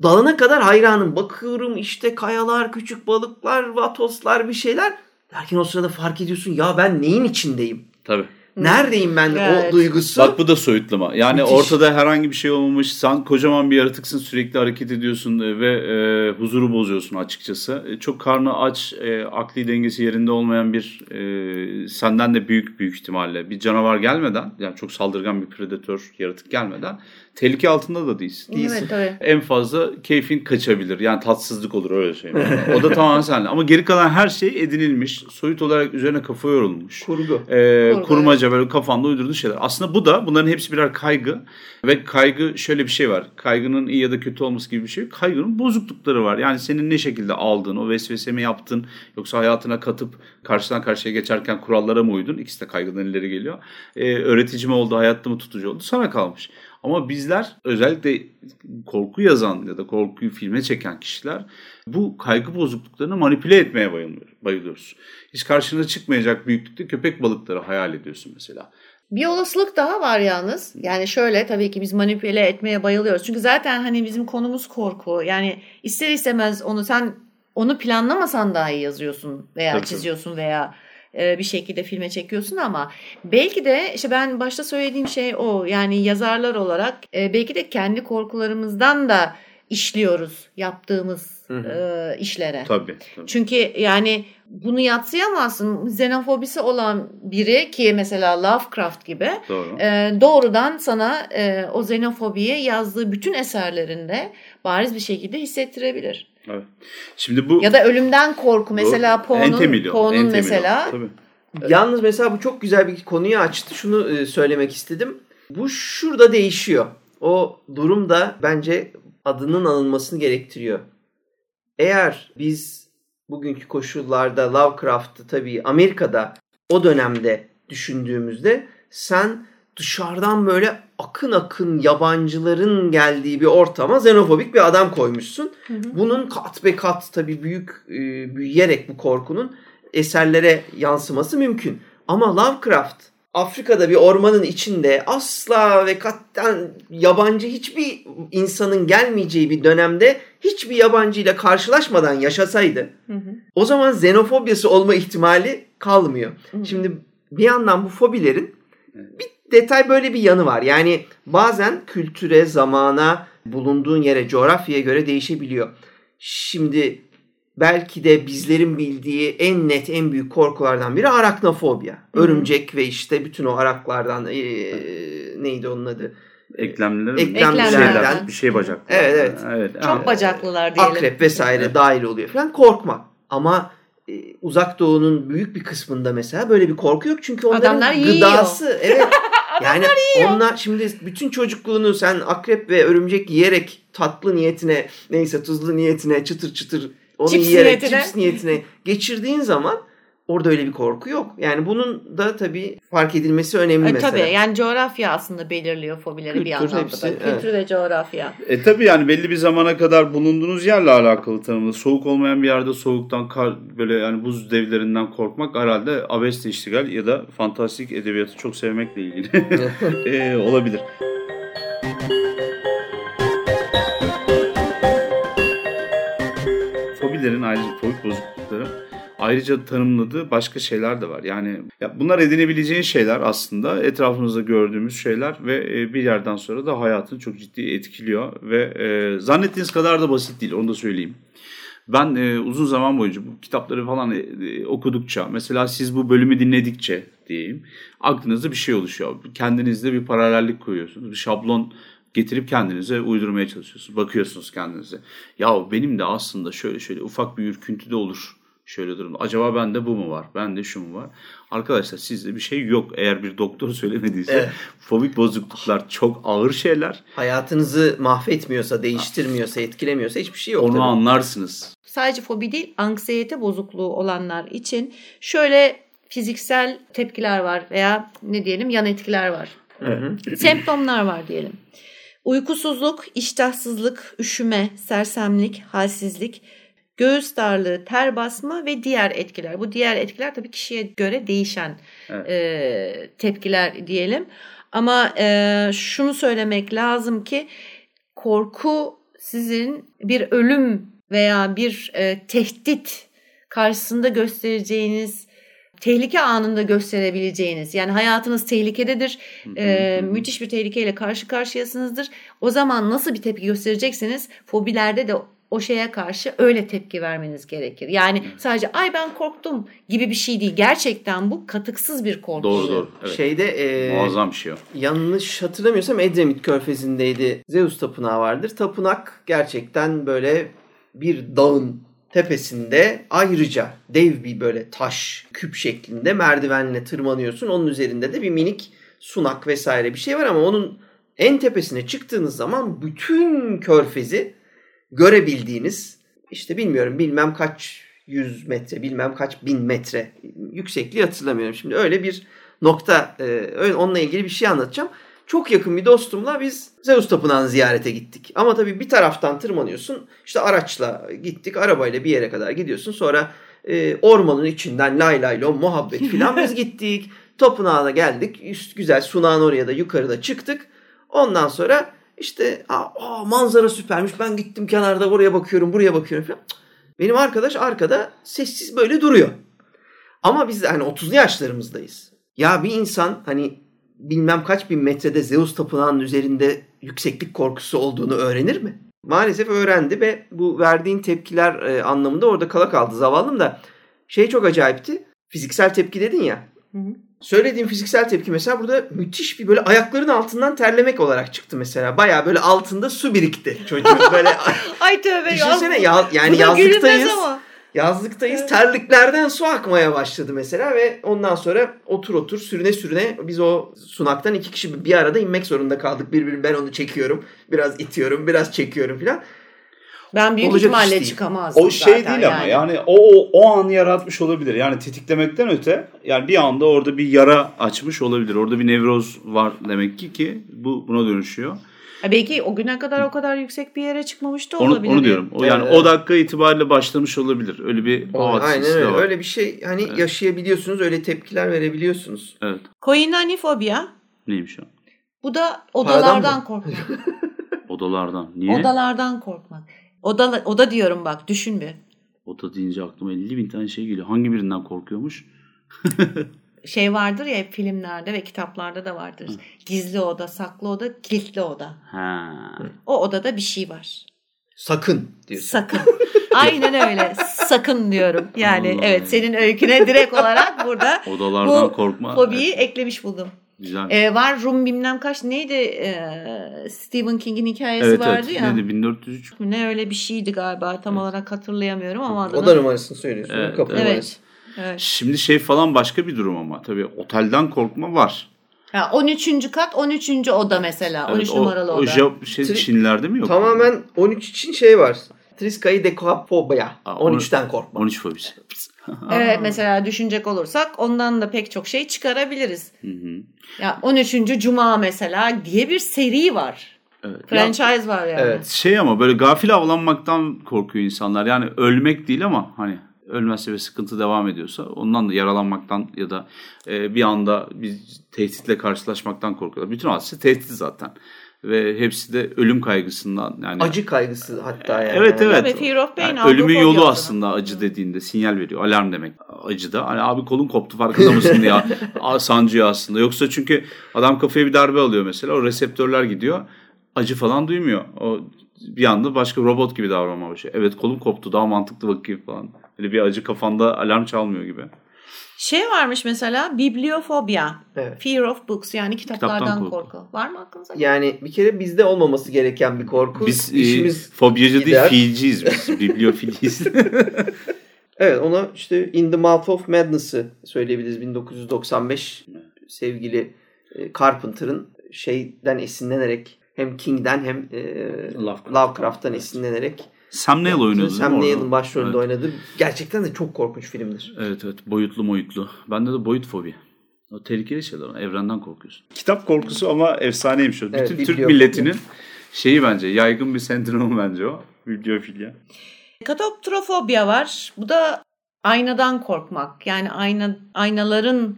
Speaker 2: dalana kadar hayranım. Bakıyorum işte kayalar, küçük balıklar, vatoslar bir şeyler. Derken o sırada fark ediyorsun ya ben neyin içindeyim?
Speaker 3: Tabii.
Speaker 2: Neredeyim ben
Speaker 1: Evet.
Speaker 2: o duygusu?
Speaker 3: Bak bu da soyutlama. Yani
Speaker 2: Müthiş.
Speaker 3: ortada herhangi bir şey olmamış. Sen kocaman bir yaratıksın sürekli hareket ediyorsun e, ve e, huzuru bozuyorsun açıkçası. E, çok karnı aç, e, akli dengesi yerinde olmayan bir e, senden de büyük büyük ihtimalle bir canavar gelmeden yani çok saldırgan bir predatör yaratık gelmeden tehlike altında da değilsin.
Speaker 1: Evet tabii.
Speaker 3: En fazla keyfin kaçabilir. Yani tatsızlık olur öyle söyleyeyim. o da tamamen senle. Ama geri kalan her şey edinilmiş. Soyut olarak üzerine kafa yorulmuş.
Speaker 2: Kurgu.
Speaker 3: Ee,
Speaker 1: Kurgu,
Speaker 3: kurmaca böyle kafanda uydurduğun şeyler. Aslında bu da bunların hepsi birer kaygı ve kaygı şöyle bir şey var. Kaygının iyi ya da kötü olması gibi bir şey. Kaygının bozuklukları var. Yani senin ne şekilde aldığın, o vesvese mi yaptın yoksa hayatına katıp karşıdan karşıya geçerken kurallara mı uydun? İkisi de kaygıdan ileri geliyor. Ee, öğretici mi oldu, hayatta mı tutucu oldu? Sana kalmış. Ama bizler özellikle korku yazan ya da korkuyu filme çeken kişiler bu kaygı bozukluklarını manipüle etmeye bayılıyor- bayılıyoruz. Hiç karşına çıkmayacak büyüklükte köpek balıkları hayal ediyorsun mesela.
Speaker 1: Bir olasılık daha var yalnız. Yani şöyle tabii ki biz manipüle etmeye bayılıyoruz. Çünkü zaten hani bizim konumuz korku. Yani ister istemez onu sen onu planlamasan dahi yazıyorsun veya
Speaker 3: Tabii, tabii.
Speaker 1: çiziyorsun veya e, bir şekilde filme çekiyorsun ama belki de işte ben başta söylediğim şey o. Yani yazarlar olarak e, belki de kendi korkularımızdan da işliyoruz yaptığımız
Speaker 2: Hı hı.
Speaker 1: e, işlere.
Speaker 3: Tabii. tabii.
Speaker 1: Çünkü yani bunu yatsıyamazsın. Xenofobisi olan biri ki mesela Lovecraft gibi
Speaker 3: Doğru.
Speaker 1: e, doğrudan sana e, o xenofobiyi yazdığı bütün eserlerinde bariz bir şekilde hissettirebilir.
Speaker 3: Evet. Şimdi bu
Speaker 1: Ya da ölümden korku mesela
Speaker 3: en
Speaker 1: Poe'nun Poe'nun mesela
Speaker 3: Tabii.
Speaker 2: Yalnız mesela bu çok güzel bir konuyu açtı. Şunu e, söylemek istedim. Bu şurada değişiyor. O durum da bence adının alınmasını gerektiriyor. Eğer biz bugünkü koşullarda Lovecraft'ı tabii Amerika'da o dönemde düşündüğümüzde sen dışarıdan böyle akın akın yabancıların geldiği bir ortama xenofobik bir adam koymuşsun. Bunun kat be kat tabii büyük e, büyüyerek bu korkunun eserlere yansıması mümkün. Ama Lovecraft Afrika'da bir ormanın içinde asla ve katten yabancı hiçbir insanın gelmeyeceği bir dönemde hiçbir yabancıyla karşılaşmadan yaşasaydı o zaman xenofobiyası olma ihtimali kalmıyor. Şimdi bir yandan bu fobilerin bir detay böyle bir yanı var. Yani bazen kültüre, zamana, bulunduğun yere, coğrafyaya göre değişebiliyor. Şimdi belki de bizlerin bildiği en net, en büyük korkulardan biri araknofobya. Örümcek ve işte bütün o araklardan eee, neydi onun adı?
Speaker 3: Eklemliler
Speaker 2: Eklemlilerden.
Speaker 3: şeyler, bir şey bacaklı.
Speaker 2: Evet, evet.
Speaker 3: evet.
Speaker 1: çok
Speaker 3: Ha.
Speaker 1: bacaklılar diyelim.
Speaker 2: Akrep vesaire dahil oluyor falan korkmak. Ama e, uzak doğunun büyük bir kısmında mesela böyle bir korku yok. Çünkü onların
Speaker 1: Adamlar yiyor.
Speaker 2: gıdası yani onlar şimdi bütün çocukluğunu sen akrep ve örümcek yiyerek tatlı niyetine neyse tuzlu niyetine çıtır çıtır onu
Speaker 1: Cips
Speaker 2: yiyerek
Speaker 1: niyetine.
Speaker 2: cips niyetine geçirdiğin zaman orada öyle bir korku yok. Yani bunun da tabii fark edilmesi önemli
Speaker 1: E,
Speaker 2: mesela.
Speaker 1: tabii yani coğrafya aslında belirliyor fobileri bir
Speaker 2: Kültür,
Speaker 1: anlamda
Speaker 2: hepsi,
Speaker 1: da.
Speaker 2: evet.
Speaker 1: Kültür ve coğrafya.
Speaker 3: E tabi yani belli bir zamana kadar bulunduğunuz yerle alakalı tanımlı. Soğuk olmayan bir yerde soğuktan kar, böyle yani buz devlerinden korkmak herhalde abeste iştigal ya da fantastik edebiyatı çok sevmekle ilgili e, olabilir. Ayrıca tanımladığı başka şeyler de var. Yani ya bunlar edinebileceğin şeyler aslında etrafımızda gördüğümüz şeyler ve e, bir yerden sonra da hayatını çok ciddi etkiliyor ve e, zannettiğiniz kadar da basit değil onu da söyleyeyim. Ben e, uzun zaman boyunca bu kitapları falan e, e, okudukça mesela siz bu bölümü dinledikçe diyeyim aklınızda bir şey oluşuyor. Kendinizde bir paralellik koyuyorsunuz. Bir şablon getirip kendinize uydurmaya çalışıyorsunuz. Bakıyorsunuz kendinize. Ya benim de aslında şöyle şöyle ufak bir ürküntü de olur. Şöyle durumda. Acaba bende bu mu var? Bende şu mu var? Arkadaşlar sizde bir şey yok. Eğer bir doktor söylemediyse
Speaker 2: Evet.
Speaker 3: fobik bozukluklar çok ağır şeyler.
Speaker 2: Hayatınızı mahvetmiyorsa, değiştirmiyorsa, etkilemiyorsa hiçbir şey yok.
Speaker 3: Onu
Speaker 2: tabii.
Speaker 3: anlarsınız.
Speaker 1: sadece fobi değil anksiyete bozukluğu olanlar için şöyle fiziksel tepkiler var veya ne diyelim yan etkiler var. Semptomlar var diyelim. Uykusuzluk, iştahsızlık, üşüme, sersemlik, halsizlik, göğüs darlığı, ter basma ve diğer etkiler. Bu diğer etkiler tabii kişiye göre değişen
Speaker 3: Evet.
Speaker 1: e, tepkiler diyelim. Ama e, şunu söylemek lazım ki korku sizin bir ölüm veya bir e, tehdit karşısında göstereceğiniz tehlike anında gösterebileceğiniz yani hayatınız tehlikededir e, müthiş bir tehlikeyle karşı karşıyasınızdır o zaman nasıl bir tepki göstereceksiniz fobilerde de o şeye karşı öyle tepki vermeniz gerekir. Yani sadece ay ben korktum gibi bir şey değil. Gerçekten bu katıksız bir korku.
Speaker 3: Doğru doğru. Evet.
Speaker 2: Şeyde e,
Speaker 3: Muazzam bir şey o.
Speaker 2: yanlış hatırlamıyorsam Edremit Körfezi'ndeydi. Zeus tapınağı vardır. Tapınak gerçekten böyle bir dağın tepesinde ayrıca dev bir böyle taş küp şeklinde merdivenle tırmanıyorsun. Onun üzerinde de bir minik sunak vesaire bir şey var ama onun en tepesine çıktığınız zaman bütün körfezi görebildiğiniz işte bilmiyorum bilmem kaç yüz metre bilmem kaç bin metre yüksekliği hatırlamıyorum. Şimdi öyle bir nokta e, öyle onunla ilgili bir şey anlatacağım. Çok yakın bir dostumla biz Zeus Tapınağı'nı ziyarete gittik. Ama tabii bir taraftan tırmanıyorsun. İşte araçla gittik. Arabayla bir yere kadar gidiyorsun. Sonra e, ormanın içinden lay lay lom muhabbet filan biz gittik. Tapınağa geldik. Üst güzel sunağın oraya da yukarıda çıktık. Ondan sonra işte aa, manzara süpermiş. Ben gittim kenarda oraya bakıyorum buraya bakıyorum falan. Benim arkadaş arkada sessiz böyle duruyor. Ama biz hani 30'lu yaşlarımızdayız. Ya bir insan hani bilmem kaç bin metrede Zeus tapınağının üzerinde yükseklik korkusu olduğunu öğrenir mi? Maalesef öğrendi ve bu verdiğin tepkiler e, anlamında orada kala kaldı zavallım da şey çok acayipti. Fiziksel tepki dedin ya.
Speaker 1: Hı hı.
Speaker 2: Söylediğim fiziksel tepki mesela burada müthiş bir böyle ayakların altından terlemek olarak çıktı mesela. Bayağı böyle altında su birikti çocuğun böyle.
Speaker 1: Ay tövbe
Speaker 2: Düşünsene ya, yani yazlıktayız. Yazlıktayız.
Speaker 1: Evet.
Speaker 2: Terliklerden su akmaya başladı mesela ve ondan sonra otur otur sürüne sürüne biz o sunaktan iki kişi bir arada inmek zorunda kaldık. Birbirini ben onu çekiyorum. Biraz itiyorum, biraz çekiyorum filan.
Speaker 1: Ben büyük
Speaker 2: Olacak
Speaker 1: ihtimalle çıkamazdım
Speaker 3: O şey
Speaker 1: zaten
Speaker 3: değil ama yani o, o o anı yaratmış olabilir. Yani tetiklemekten öte yani bir anda orada bir yara açmış olabilir. Orada bir nevroz var demek ki ki bu buna dönüşüyor.
Speaker 1: Ha, belki o güne kadar o kadar yüksek bir yere çıkmamış da
Speaker 3: Onu,
Speaker 1: olabilir.
Speaker 3: onu diyorum. O yani
Speaker 2: Evet.
Speaker 3: o dakika itibariyle başlamış olabilir. Öyle bir o
Speaker 2: Aynen öyle.
Speaker 3: var.
Speaker 2: Öyle bir şey hani yaşayabiliyorsunuz. Öyle tepkiler verebiliyorsunuz.
Speaker 3: Evet.
Speaker 1: Koinanifobia.
Speaker 3: Neymiş o?
Speaker 1: Bu da odalardan korkmak.
Speaker 3: Odalardan. Niye?
Speaker 1: Odalardan korkmak. Oda, oda diyorum bak düşün bir.
Speaker 3: Oda deyince aklıma 50 bin tane şey geliyor. Hangi birinden korkuyormuş?
Speaker 1: Şey vardır ya filmlerde ve kitaplarda da vardır. Gizli oda, saklı oda, kilitli oda.
Speaker 3: Ha.
Speaker 1: O odada bir şey var.
Speaker 2: Sakın diyorsun.
Speaker 1: Sakın. Aynen öyle. Sakın diyorum. Yani
Speaker 3: Allah
Speaker 1: evet senin öyküne direkt olarak burada
Speaker 3: Odalardan
Speaker 1: bu
Speaker 3: korkma.
Speaker 1: fobiyi
Speaker 3: Evet,
Speaker 1: eklemiş buldum.
Speaker 3: Güzel.
Speaker 1: Ee, var Rum bilmem kaç neydi Ee, Stephen King'in hikayesi
Speaker 3: evet
Speaker 1: vardı
Speaker 3: evet.
Speaker 1: ya.
Speaker 3: Neydi 1403?
Speaker 1: Ne öyle bir şeydi galiba tam olarak hatırlayamıyorum ama adını.
Speaker 2: Oda numarasını söylüyorsun.
Speaker 3: Evet,
Speaker 2: Kapı
Speaker 3: evet.
Speaker 1: Evet. evet.
Speaker 3: Şimdi şey falan başka bir durum ama. Tabii otelden korkma var.
Speaker 1: Ha, 13. kat 13. oda mesela. 13
Speaker 3: Evet, o,
Speaker 1: numaralı
Speaker 3: o
Speaker 1: oda.
Speaker 3: Jap- şey,
Speaker 2: Tri-
Speaker 3: Çinlerde mi yok?
Speaker 2: Tamamen 13 için şey var. Triskayı dekapobia.
Speaker 3: Aa,
Speaker 2: 13'ten korkma.
Speaker 3: 13 fobisi.
Speaker 1: Evet mesela düşünecek olursak ondan da pek çok şey çıkarabiliriz.
Speaker 3: Hı hı.
Speaker 1: Ya 13. Cuma mesela diye bir seri var.
Speaker 3: Evet. Ya,
Speaker 1: Franchise var yani.
Speaker 2: Evet.
Speaker 3: şey ama böyle gafil avlanmaktan korkuyor insanlar. Yani ölmek değil ama hani ölmezse ve sıkıntı devam ediyorsa ondan da yaralanmaktan ya da e, bir anda bir tehditle karşılaşmaktan korkuyorlar. Bütün hadise tehdit zaten. Ve hepsi de ölüm kaygısından yani
Speaker 2: Acı kaygısı hatta yani.
Speaker 3: Evet evet.
Speaker 1: Tabii fear of pain,
Speaker 3: Yani ölümün yolu aslında acı dediğinde sinyal veriyor. Alarm demek acı da. Hani abi kolun koptu farkında mısın diye sancıyor aslında. Yoksa çünkü adam kafaya bir darbe alıyor mesela. O reseptörler gidiyor. Acı falan duymuyor. O bir anda başka robot gibi davranmaya başlıyor. Evet kolum koptu daha mantıklı bakayım falan. Öyle bir acı kafanda alarm çalmıyor gibi.
Speaker 1: Şey varmış mesela bibliofobia.
Speaker 2: Evet.
Speaker 1: Fear of books yani kitaplardan
Speaker 3: Kitaptan
Speaker 1: korku.
Speaker 3: korku.
Speaker 1: Var mı aklınıza?
Speaker 2: Yani bir kere bizde olmaması gereken bir korku.
Speaker 3: Biz e,
Speaker 2: İşimiz
Speaker 3: fobyacı
Speaker 2: gider.
Speaker 3: değil fiilciyiz biz. Bibliofiliyiz.
Speaker 2: Evet ona işte In the Mouth of Madness'ı söyleyebiliriz 1995 sevgili e, Carpenter'ın şeyden esinlenerek hem King'den hem e,
Speaker 3: Lovecraft.
Speaker 2: Lovecraft'tan esinlenerek
Speaker 3: Sam Neill oynuyordu
Speaker 2: Sam? Neill'in başrolünde
Speaker 3: Evet.
Speaker 2: oynadığı gerçekten de çok korkunç filmdir.
Speaker 3: Evet evet boyutlu boyutlu. Bende de boyut fobi. O tehlikeli şeyler. Evrenden korkuyorsun. Kitap korkusu ama efsaneymiş o.
Speaker 2: Evet,
Speaker 3: Bütün Türk milletinin şeyi bence yaygın bir sendromu bence o. Bibliofilya.
Speaker 1: Katoptrofobia var. Bu da aynadan korkmak. Yani ayna aynaların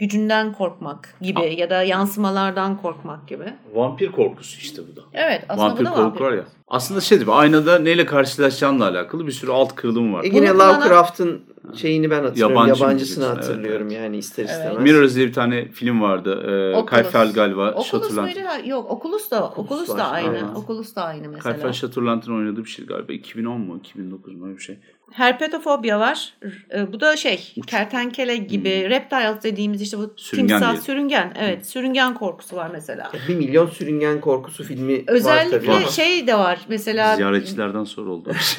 Speaker 1: gücünden korkmak gibi ya da yansımalardan korkmak gibi.
Speaker 3: Vampir korkusu işte bu da.
Speaker 1: Evet aslında
Speaker 3: Vampir
Speaker 1: bu da
Speaker 3: korku
Speaker 1: vampir.
Speaker 3: var ya. Aslında şey gibi aynada neyle karşılaşacağınla alakalı bir sürü alt kırılım var.
Speaker 2: E yine Lovecraft'ın şeyini ben hatırlıyorum.
Speaker 3: Yabancı
Speaker 2: Yabancısını
Speaker 3: evet,
Speaker 2: hatırlıyorum
Speaker 3: evet.
Speaker 2: yani ister
Speaker 1: Evet.
Speaker 2: istemez.
Speaker 3: Mirrors diye bir tane film vardı. Ee. Kayfel galiba.
Speaker 1: Oculus
Speaker 3: Shutterland.
Speaker 1: muydu? Yok Oculus da
Speaker 2: Oculus
Speaker 1: Oculus, da aynı.
Speaker 2: evet.
Speaker 1: Oculus da aynı mesela.
Speaker 3: Kayfel Shutterland'ın oynadığı bir şey galiba. 2010 mu? 2009 mu? Öyle bir şey.
Speaker 1: Herpetofobya var. E, Bu da şey kertenkele gibi reptiles dediğimiz işte bu
Speaker 3: Hmm. Sürüngen
Speaker 1: timsah
Speaker 3: diye.
Speaker 1: sürüngen. Evet sürüngen korkusu var mesela.
Speaker 2: Bir milyon sürüngen korkusu filmi var tabii.
Speaker 1: Özellikle şey de var mesela
Speaker 3: Ziyaretçilerden sonra oldu.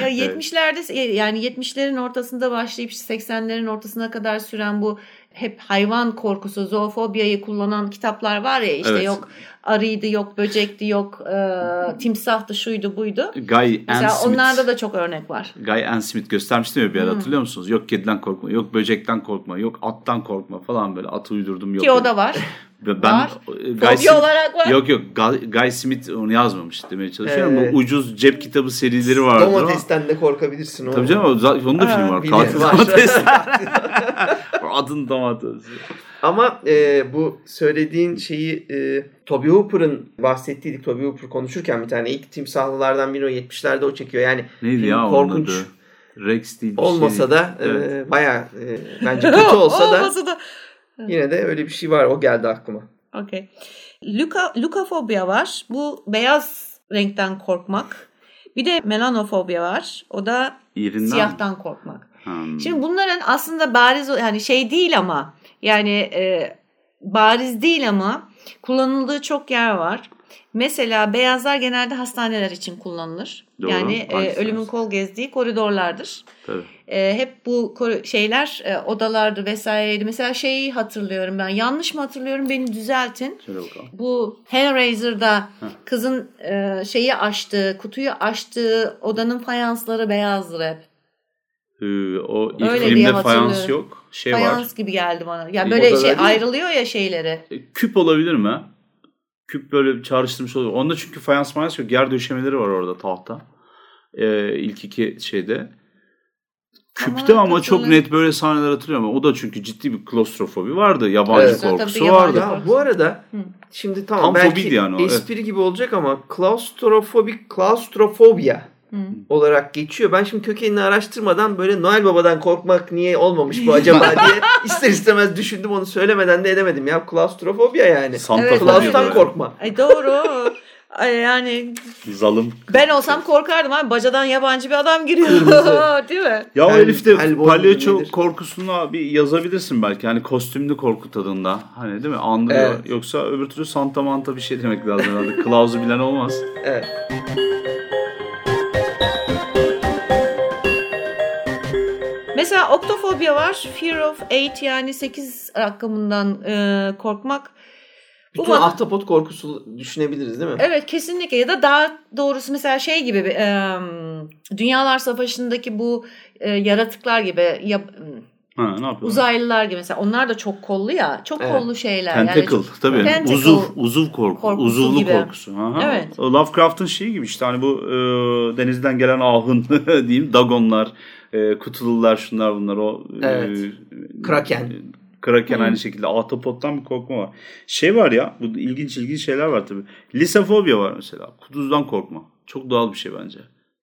Speaker 1: ya 70'lerde yani 70'lerin ortasında başlayıp 80'lerin ortasına kadar süren bu hep hayvan korkusu, zoofobiyayı kullanan kitaplar var ya işte
Speaker 3: Evet.
Speaker 1: yok arıydı, yok böcekti, yok e, timsahtı, şuydu, buydu.
Speaker 3: Guy
Speaker 1: Mesela
Speaker 3: Smith.
Speaker 1: onlarda da çok örnek var.
Speaker 3: Guy Ann Smith göstermiştim ya bir ara
Speaker 1: Hmm.
Speaker 3: hatırlıyor musunuz? Yok kediden korkma, yok böcekten korkma, yok attan korkma falan böyle atı uydurdum yok.
Speaker 1: Ki o da var.
Speaker 3: Ben,
Speaker 1: var.
Speaker 3: Guy
Speaker 1: Fobi
Speaker 3: Smith-
Speaker 1: olarak var.
Speaker 3: Yok yok Guy, Smith onu yazmamış demeye çalışıyorum.
Speaker 2: Evet.
Speaker 3: Bu ucuz cep kitabı serileri vardı. ama-
Speaker 2: Domatesten de korkabilirsin. o.
Speaker 3: Tabii canım onun da
Speaker 1: Aa,
Speaker 3: film var. Katil
Speaker 2: var.
Speaker 3: domates. Adın domates.
Speaker 2: Ama e, bu söylediğin şeyi e, Toby Hooper'ın bahsettiydik. Toby Hooper konuşurken bir tane ilk timsahlılardan biri o 70'lerde o çekiyor. Yani
Speaker 3: Neydi ya
Speaker 2: korkunç?
Speaker 3: Rex değil bir
Speaker 2: olmasa
Speaker 3: şey.
Speaker 2: da e,
Speaker 3: Evet.
Speaker 2: bayağı e, bence kötü olsa da
Speaker 1: Olmasa da.
Speaker 2: yine de öyle bir şey var. O geldi aklıma.
Speaker 1: Okey. Luka, lukafobya var. Bu beyaz renkten korkmak. Bir de melanofobya var. O da
Speaker 3: Yerinden
Speaker 1: siyahtan korkmak.
Speaker 3: Hmm.
Speaker 1: Şimdi bunların aslında bariz yani şey değil ama yani e, bariz değil ama kullanıldığı çok yer var. Mesela beyazlar genelde hastaneler için kullanılır.
Speaker 3: Doğru,
Speaker 1: yani e, ölümün kol gezdiği koridorlardır.
Speaker 3: Tabii.
Speaker 1: E, hep bu şeyler e, odalardı vesaireydi. Mesela şeyi hatırlıyorum ben. Yanlış mı hatırlıyorum beni düzeltin. Bu Hellraiser'da kızın e, şeyi açtığı, kutuyu açtığı odanın fayansları beyazdır hep.
Speaker 3: Ee, o ilk
Speaker 1: Öyle
Speaker 3: filmde fayans yok. Şey
Speaker 1: Fayans
Speaker 3: var.
Speaker 1: gibi geldi bana. Ya
Speaker 2: Bir
Speaker 1: böyle şey
Speaker 2: değil
Speaker 1: ayrılıyor ya şeyleri.
Speaker 3: E, Küp olabilir mi? Küp böyle çağrıştırmış oluyor. Onda çünkü fayans mayans yok. Yer döşemeleri var orada tahta. Ee, ilk iki şeyde. Küpte
Speaker 1: Ama
Speaker 3: ama çok net böyle sahneler hatırlıyorum. O da çünkü ciddi bir klostrofobi vardı. Yabancı
Speaker 2: Evet.
Speaker 3: korkusu
Speaker 1: Tabii, yabancı
Speaker 3: vardı.
Speaker 2: Ya bu arada
Speaker 1: Hı.
Speaker 2: şimdi tamam
Speaker 3: Tam
Speaker 2: belki
Speaker 3: yani o, evet.
Speaker 2: espri gibi olacak ama klaustrofobik klaustrofobia
Speaker 1: Hı.
Speaker 2: olarak geçiyor. Ben şimdi kökenini araştırmadan böyle Noel Baba'dan korkmak niye olmamış bu acaba diye ister istemez düşündüm onu söylemeden de edemedim ya. Klaustrofobia yani.
Speaker 3: Santa
Speaker 1: Evet,
Speaker 2: Klaus'tan korkma.
Speaker 1: Ay doğru. Ay yani
Speaker 3: Zalım.
Speaker 1: ben olsam korkardım abi. Bacadan yabancı bir adam giriyor. Değil mi?
Speaker 3: Ya o herif de palyaço korkusunu bir yazabilirsin belki. Hani kostümlü korku tadında. Hani değil mi? Andırıyor.
Speaker 2: Evet.
Speaker 3: Yoksa öbür türlü Santa Manta bir şey demek lazım herhalde. Klaus'u bilen olmaz.
Speaker 2: Evet.
Speaker 1: Mesela oktofobya var. Fear of 8 yani 8 rakamından e, korkmak. Bu
Speaker 2: Bütün
Speaker 1: bana-
Speaker 2: ahtapot korkusu düşünebiliriz değil mi?
Speaker 1: Evet kesinlikle ya da daha doğrusu mesela şey gibi e, Dünyalar Savaşı'ndaki bu e, yaratıklar gibi ya,
Speaker 3: Ha, ne
Speaker 1: uzaylılar gibi mesela onlar da çok kollu ya çok
Speaker 2: Evet.
Speaker 1: kollu şeyler.
Speaker 3: Tentacle
Speaker 1: yani çok-
Speaker 3: tabii.
Speaker 1: Tentacle
Speaker 3: Uzuv, uzuv korku.
Speaker 1: korkusu
Speaker 3: Uzuvlu
Speaker 1: gibi.
Speaker 3: korkusu. Aha.
Speaker 1: Evet.
Speaker 3: O Lovecraft'ın şeyi gibi işte hani bu e, denizden gelen ahın diyeyim. Dagonlar, e, kutulular şunlar bunlar. O, e,
Speaker 2: Evet. Kraken.
Speaker 3: Kraken
Speaker 1: Hı.
Speaker 3: aynı şekilde. Ahtapottan bir korkma var. Şey var ya bu ilginç ilginç şeyler var tabii. Lisafobia var mesela. Kuduzdan korkma. Çok doğal bir şey bence.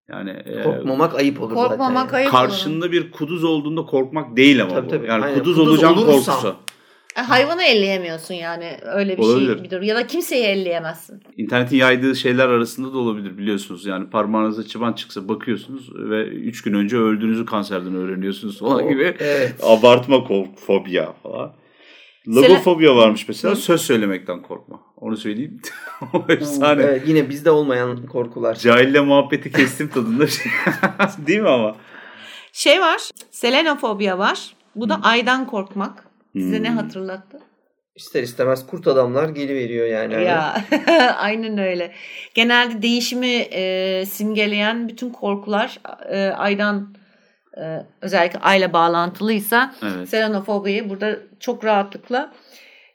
Speaker 3: Yani e,
Speaker 2: Korkmamak ayıp olur zaten.
Speaker 1: korkmamak ayıp olur.
Speaker 3: karşında bir kuduz olduğunda korkmak değil ama
Speaker 2: Tabii,
Speaker 3: bu.
Speaker 2: tabii.
Speaker 3: Yani
Speaker 2: Aynen.
Speaker 3: kuduz,
Speaker 2: Kuduz
Speaker 3: olacağım
Speaker 2: olursam.
Speaker 3: korkusu.
Speaker 1: E, Hayvanı elleyemiyorsun yani öyle bir
Speaker 3: Olabilir.
Speaker 1: şey bir durum. Ya da kimseyi elleyemezsin.
Speaker 3: İnternetin yaydığı şeyler arasında da olabilir biliyorsunuz. Yani parmağınıza çıban çıksa bakıyorsunuz ve 3 gün önce öldüğünüzü kanserden öğreniyorsunuz falan
Speaker 2: O-
Speaker 3: gibi.
Speaker 2: Evet.
Speaker 3: Abartma fobia falan. Logofobia varmış mesela. Söz söylemekten korkma. Onu söyleyeyim. o efsane.
Speaker 2: Evet, yine bizde olmayan korkular.
Speaker 3: Cahille muhabbeti kestim tadında. Değil mi ama?
Speaker 1: Şey var selenofobya var. Bu da aydan korkmak. Size ne
Speaker 3: Hmm.
Speaker 1: hatırlattı?
Speaker 2: İster istemez kurt adamlar geliveriyor yani. Hani
Speaker 1: Ya aynen öyle. Genelde değişimi e, simgeleyen bütün korkular e, aydan e, özellikle ayla bağlantılıysa
Speaker 3: Evet.
Speaker 1: selenofobiyi burada çok rahatlıkla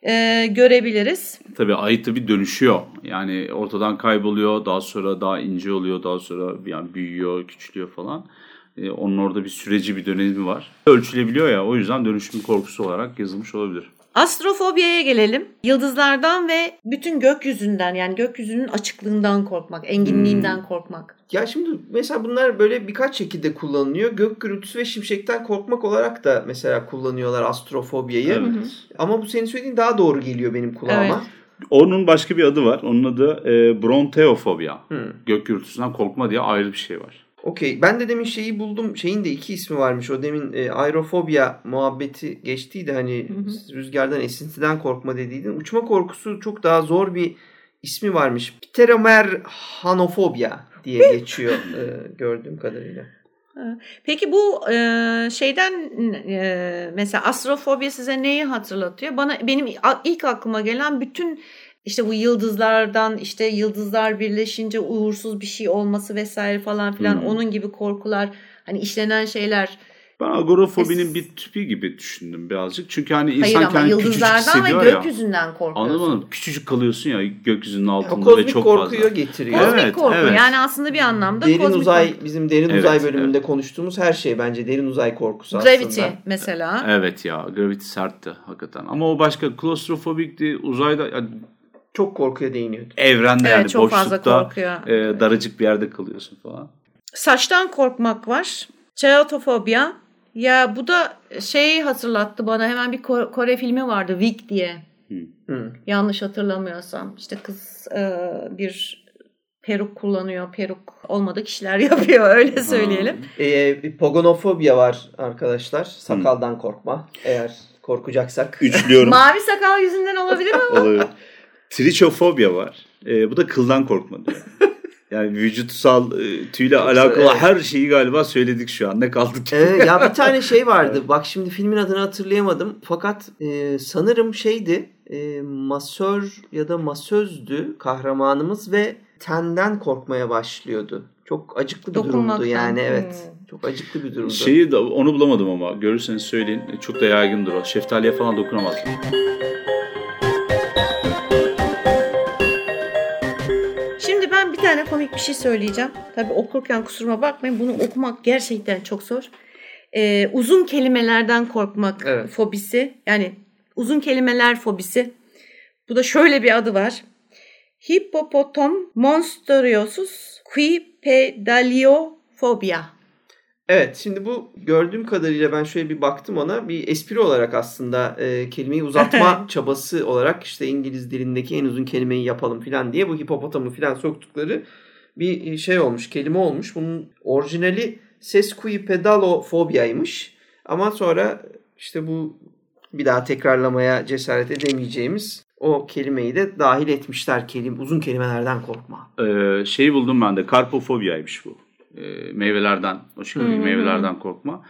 Speaker 1: e, görebiliriz.
Speaker 3: Tabii ay tabii dönüşüyor. Yani ortadan kayboluyor. Daha sonra daha ince oluyor. Daha sonra yani büyüyor, küçülüyor falan. Ee, onun orada bir süreci, bir dönemi var. Ölçülebiliyor ya. O yüzden dönüşüm korkusu olarak yazılmış olabilir.
Speaker 1: Astrofobiyaya gelelim. Yıldızlardan ve bütün gökyüzünden yani gökyüzünün açıklığından korkmak, enginliğinden
Speaker 2: Hmm.
Speaker 1: korkmak.
Speaker 2: Ya şimdi mesela bunlar böyle birkaç şekilde kullanılıyor. Gök gürültüsü ve şimşekten korkmak olarak da mesela kullanıyorlar astrofobiyayı.
Speaker 3: Evet.
Speaker 2: Ama bu senin söylediğin daha doğru geliyor benim kulağıma.
Speaker 1: Evet.
Speaker 3: Onun başka bir adı var. Onun adı e, bronteofobia.
Speaker 2: Hı.
Speaker 3: Gök gürültüsünden korkma diye ayrı bir şey var.
Speaker 2: Okey. Ben de demin şeyi buldum. Şeyin de iki ismi varmış. O demin e, aerofobia muhabbeti geçtiydi. Hani
Speaker 1: Hı
Speaker 2: rüzgardan, esintiden korkma dediydin. Uçma korkusu çok daha zor bir ismi varmış. Pteromerhanofobia diye geçiyor e, gördüğüm kadarıyla.
Speaker 1: Peki bu e, şeyden e, mesela astrofobi size neyi hatırlatıyor? Bana benim ilk aklıma gelen bütün işte bu yıldızlardan işte yıldızlar birleşince uğursuz bir şey olması vesaire falan filan
Speaker 3: Hmm.
Speaker 1: onun gibi korkular hani işlenen şeyler.
Speaker 3: Ben agorafobinin
Speaker 1: Es-
Speaker 3: bir tipi gibi düşündüm birazcık. Çünkü hani
Speaker 1: Hayır
Speaker 3: insan
Speaker 1: ama
Speaker 3: kendini küçücük
Speaker 1: yıldızlardan ve
Speaker 3: hissediyor ya.
Speaker 1: gökyüzünden korkuyorsun.
Speaker 3: Anladın mı? Küçücük kalıyorsun ya gökyüzünün
Speaker 2: O
Speaker 3: altında ve
Speaker 2: kozmik
Speaker 3: çok
Speaker 2: korkuyu
Speaker 3: fazla.
Speaker 2: getiriyor.
Speaker 1: Kozmik
Speaker 3: Evet,
Speaker 1: korku
Speaker 3: evet.
Speaker 1: yani aslında bir anlamda
Speaker 2: Derin
Speaker 1: kozmik
Speaker 2: uzay
Speaker 1: korku.
Speaker 2: bizim derin
Speaker 3: Evet,
Speaker 2: uzay bölümünde konuştuğumuz her şey bence derin uzay korkusu
Speaker 1: Gravity
Speaker 2: aslında.
Speaker 1: mesela.
Speaker 3: Evet ya Gravity sertti hakikaten. Ama o başka klostrofobikti uzayda yani
Speaker 2: Çok korkuya değiniyordu.
Speaker 3: evrende
Speaker 1: Evet
Speaker 3: yani
Speaker 1: çok fazla
Speaker 3: boşlukta
Speaker 1: korkuyor.
Speaker 3: e, daracık bir yerde kalıyorsun falan.
Speaker 1: Saçtan korkmak var. Çeatofobia. Ya bu da şeyi hatırlattı bana. Hemen bir Ko- Kore filmi vardı. Wig diye.
Speaker 2: Hı.
Speaker 1: Yanlış hatırlamıyorsam. İşte kız e, bir peruk kullanıyor. Peruk olmadık işler yapıyor. Öyle söyleyelim.
Speaker 2: Ee, pogonofobia var arkadaşlar. Sakaldan korkma. Eğer korkacaksak.
Speaker 3: Üçlüyorum.
Speaker 1: Mavi sakal yüzünden olabilir mi?
Speaker 3: Olabilir. Trichofobia var. E, bu da kıldan korkma diyor. Yani vücutsal e, tüyle alakalı
Speaker 2: evet.
Speaker 3: her şeyi galiba söyledik şu an. Ne kaldı ki?
Speaker 2: Ee, ya bir tane şey vardı. Bak şimdi filmin adını hatırlayamadım. Fakat e, sanırım şeydi. E, masör ya da masözdü kahramanımız ve tenden korkmaya başlıyordu. Çok acıklı bir durumdu
Speaker 1: Dokunmaktan.
Speaker 2: yani evet.
Speaker 1: Hmm.
Speaker 2: Çok acıklı bir durumdu.
Speaker 3: Şeyi de, onu bulamadım ama görürseniz söyleyin. E, Çok da yaygındır o. Şeftaliye falan dokunamaz.
Speaker 1: Komik bir şey söyleyeceğim. Tabii okurken kusuruma bakmayın. Bunu okumak gerçekten çok zor. Ee, uzun kelimelerden korkmak
Speaker 2: Evet.
Speaker 1: fobisi. Yani uzun kelimeler fobisi. Bu da şöyle bir adı var. Hippopotam monsteriosus quipedaliofobia.
Speaker 2: Evet şimdi bu gördüğüm kadarıyla ben şöyle bir baktım ona bir espri olarak aslında e, kelimeyi uzatma çabası olarak işte İngiliz dilindeki en uzun kelimeyi yapalım filan diye bu hipopotamı filan soktukları bir şey olmuş kelime olmuş. Bunun orijinali sesquipedalofobiaymış ama sonra işte bu bir daha tekrarlamaya cesaret edemeyeceğimiz o kelimeyi de dahil etmişler kelim uzun kelimelerden korkma.
Speaker 3: Ee, şeyi buldum ben de. Karpofobiyaymış bu. Ee, meyvelerden, o şekilde
Speaker 1: hı.
Speaker 3: meyvelerden korkma.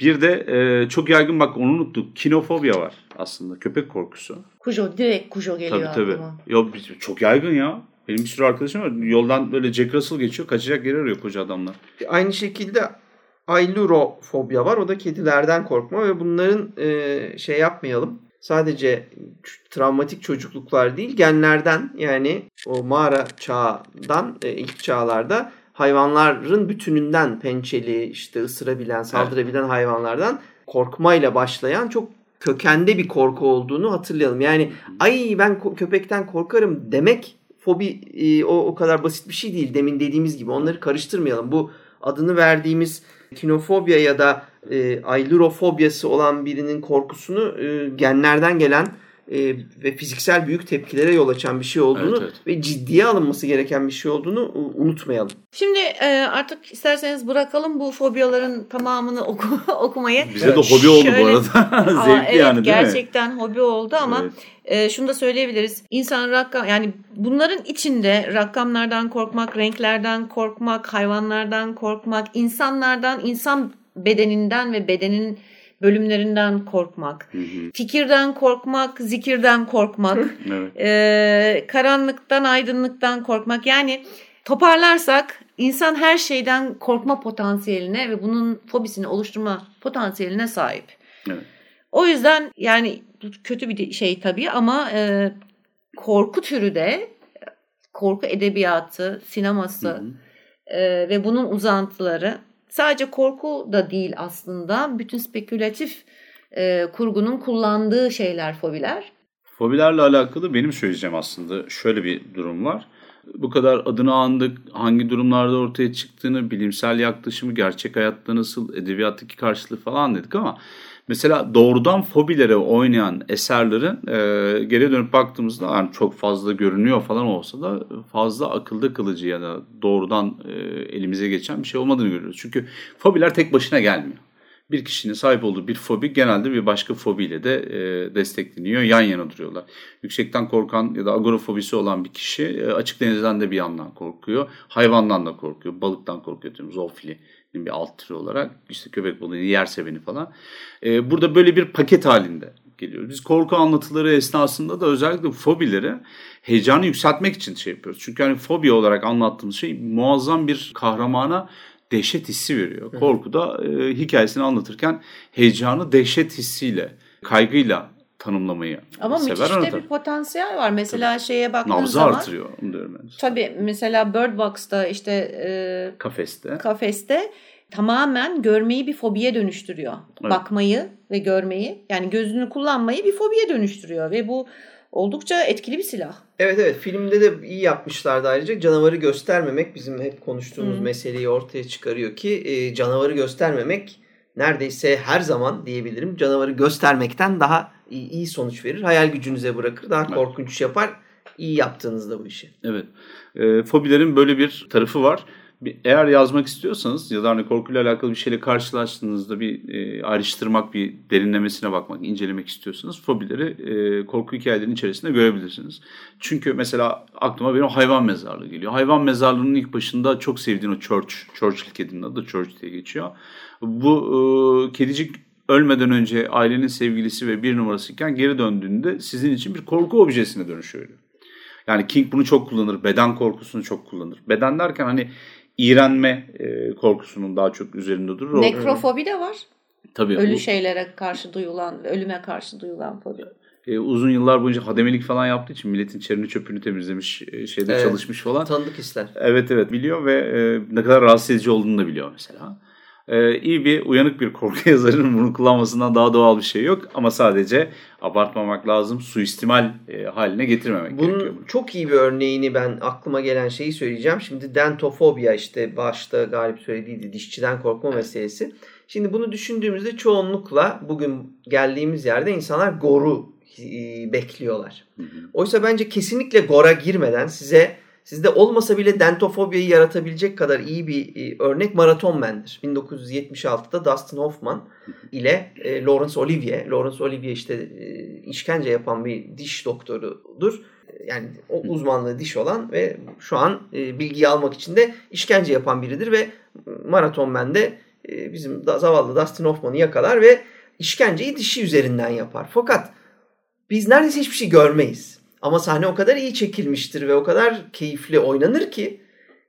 Speaker 3: Bir de e, çok yaygın bak onu unuttuk. Kinofobia var aslında. Köpek korkusu.
Speaker 1: Kujo direkt Kujo geliyor
Speaker 3: Tabii tabii.
Speaker 1: aklıma.
Speaker 3: Yo, çok yaygın ya. Benim bir sürü arkadaşım var. Yoldan böyle Jack Russell geçiyor. Kaçacak yer arıyor koca adamlar.
Speaker 2: Aynı şekilde ailurofobia var. O da kedilerden korkma ve bunların e, şey yapmayalım. Sadece travmatik çocukluklar değil genlerden yani o mağara çağından e, ilk çağlarda hayvanların bütününden pençeli işte ısırabilen saldırabilen hayvanlardan korkmayla başlayan çok kökende bir korku olduğunu hatırlayalım. Yani ay ben köpekten korkarım demek fobi e, o o kadar basit bir şey değil. Demin dediğimiz gibi onları karıştırmayalım. Bu adını verdiğimiz kinofobya ya da e, ailurofobiyası olan birinin korkusunu e, genlerden gelen e, ve fiziksel büyük tepkilere yol açan bir şey olduğunu
Speaker 3: Evet, evet.
Speaker 2: ve ciddiye alınması gereken bir şey olduğunu unutmayalım.
Speaker 1: Şimdi e, artık isterseniz bırakalım bu fobiyaların tamamını oku- okumayı.
Speaker 3: Bize de hobi oldu bu
Speaker 1: Şöyle-
Speaker 3: arada.
Speaker 1: Aa,
Speaker 3: Zevkli
Speaker 1: evet,
Speaker 3: yani değil mi?
Speaker 1: gerçekten hobi oldu ama
Speaker 3: Evet.
Speaker 1: e, şunu da söyleyebiliriz. İnsan rakam yani bunların içinde rakamlardan korkmak, renklerden korkmak, hayvanlardan korkmak, insanlardan, insan bedeninden ve bedenin bölümlerinden korkmak,
Speaker 3: Hı hı.
Speaker 1: fikirden korkmak, zikirden korkmak,
Speaker 3: Evet.
Speaker 1: e, karanlıktan, aydınlıktan korkmak. Yani toparlarsak insan her şeyden korkma potansiyeline ve bunun fobisini oluşturma potansiyeline sahip.
Speaker 3: Evet.
Speaker 1: O yüzden yani kötü bir şey tabii ama e, korku türü de korku edebiyatı, sineması
Speaker 3: Hı hı.
Speaker 1: e, ve bunun uzantıları sadece korku da değil aslında bütün spekülatif e, kurgunun kullandığı şeyler fobiler.
Speaker 3: Fobilerle alakalı benim söyleyeceğim aslında şöyle bir durum var. Bu kadar adını andık, hangi durumlarda ortaya çıktığını, bilimsel yaklaşımı, gerçek hayatta nasıl, edebiyattaki karşılığı falan dedik ama mesela doğrudan fobilere oynayan eserlerin e, geriye dönüp baktığımızda yani çok fazla görünüyor falan olsa da fazla akılda kılıcı ya da doğrudan e, elimize geçen bir şey olmadığını görüyoruz. Çünkü fobiler tek başına gelmiyor bir kişinin sahip olduğu bir fobi genelde bir başka fobiyle de e, destekleniyor. Yan yana duruyorlar. Yüksekten korkan ya da agorafobisi olan bir kişi e, açık denizden de bir yandan korkuyor. Hayvandan da korkuyor. Balıktan korkuyor. Zoofili bir alt türü olarak. işte köpek balığı yerse beni falan. E, burada böyle bir paket halinde geliyoruz. Biz korku anlatıları esnasında da özellikle fobileri heyecanı yükseltmek için şey yapıyoruz. Çünkü hani fobi olarak anlattığımız şey muazzam bir kahramana dehşet hissi veriyor. Korku da e, hikayesini anlatırken heyecanı dehşet hissiyle, kaygıyla tanımlamayı
Speaker 1: Ama
Speaker 3: sever
Speaker 1: müthiş de bir potansiyel var. Mesela
Speaker 3: Tabii.
Speaker 1: şeye baktığın
Speaker 3: Nabzı
Speaker 1: zaman.
Speaker 3: artırıyor. Onu diyorum ben.
Speaker 1: Tabii mesela Bird Box'ta işte e,
Speaker 3: Kafeste.
Speaker 1: kafeste tamamen görmeyi bir fobiye dönüştürüyor.
Speaker 3: Evet.
Speaker 1: Bakmayı ve görmeyi yani gözünü kullanmayı bir fobiye dönüştürüyor ve bu oldukça etkili bir silah.
Speaker 2: Evet evet filmde de iyi yapmışlardı ayrıca. Canavarı göstermemek bizim hep konuştuğumuz
Speaker 1: Hı.
Speaker 2: meseleyi ortaya çıkarıyor ki e, canavarı göstermemek neredeyse her zaman diyebilirim canavarı göstermekten daha iyi, iyi sonuç verir. Hayal gücünüze bırakır. Daha korkunç yapar. İyi yaptığınızda bu işi.
Speaker 3: Evet. E, fobilerin böyle bir tarafı var. Bir- Eğer yazmak istiyorsanız ya da hani korkuyla alakalı bir şeyle karşılaştığınızda bir e, ayrıştırmak, bir derinlemesine bakmak, incelemek istiyorsanız fobileri e, korku hikayelerinin içerisinde görebilirsiniz. Çünkü mesela aklıma benim hayvan mezarlığı geliyor. Hayvan mezarlığının ilk başında çok sevdiğin o Church, Churchill kedinin adı Church diye geçiyor. Bu e, kedicik ölmeden önce ailenin sevgilisi ve bir numarasıyken geri döndüğünde sizin için bir korku objesine dönüşüyor. Yani King bunu çok kullanır. Beden korkusunu çok kullanır. Beden derken hani iğrenme e, korkusunun daha çok üzerinde durur. O-
Speaker 1: Nekrofobi de var.
Speaker 3: Tabii
Speaker 1: Ölü
Speaker 3: o-
Speaker 1: şeylere karşı duyulan, ölüme karşı duyulan fobi.
Speaker 3: e, uzun yıllar boyunca hademelik falan yaptığı için milletin çerini çöpünü temizlemiş, e, şeyde
Speaker 2: Evet.
Speaker 3: çalışmış falan.
Speaker 2: Tanıdık hisler.
Speaker 3: Evet evet biliyor ve e, ne kadar rahatsız edici olduğunu da biliyor mesela. E, iyi bir uyanık bir korku yazarının bunu kullanmasından daha doğal bir şey yok. Ama sadece abartmamak lazım. Suistimal e, haline getirmemek gerekiyor.
Speaker 2: Bunun çok iyi bir örneğini ben aklıma gelen şeyi söyleyeceğim. Şimdi dentofobia işte başta Galip söylediydi dişçiden korkma meselesi. Şimdi bunu düşündüğümüzde çoğunlukla bugün geldiğimiz yerde insanlar goru e, bekliyorlar.
Speaker 3: Hı hı.
Speaker 2: Oysa bence kesinlikle gora girmeden size sizde olmasa bile dentofobiayı yaratabilecek kadar iyi bir e, örnek Marathon Man'dir. 1976'da Dustin Hoffman ile e, Laurence Olivier. Laurence Olivier işte e, işkence yapan bir diş doktorudur. Yani o uzmanlığı diş olan ve şu an e, bilgiyi almak için de işkence yapan biridir ve Marathon Man'de e, bizim da, zavallı Dustin Hoffman'ı yakalar ve işkenceyi dişi üzerinden yapar. Fakat biz neredeyse hiçbir şey görmeyiz. Ama sahne o kadar iyi çekilmiştir ve o kadar keyifli oynanır ki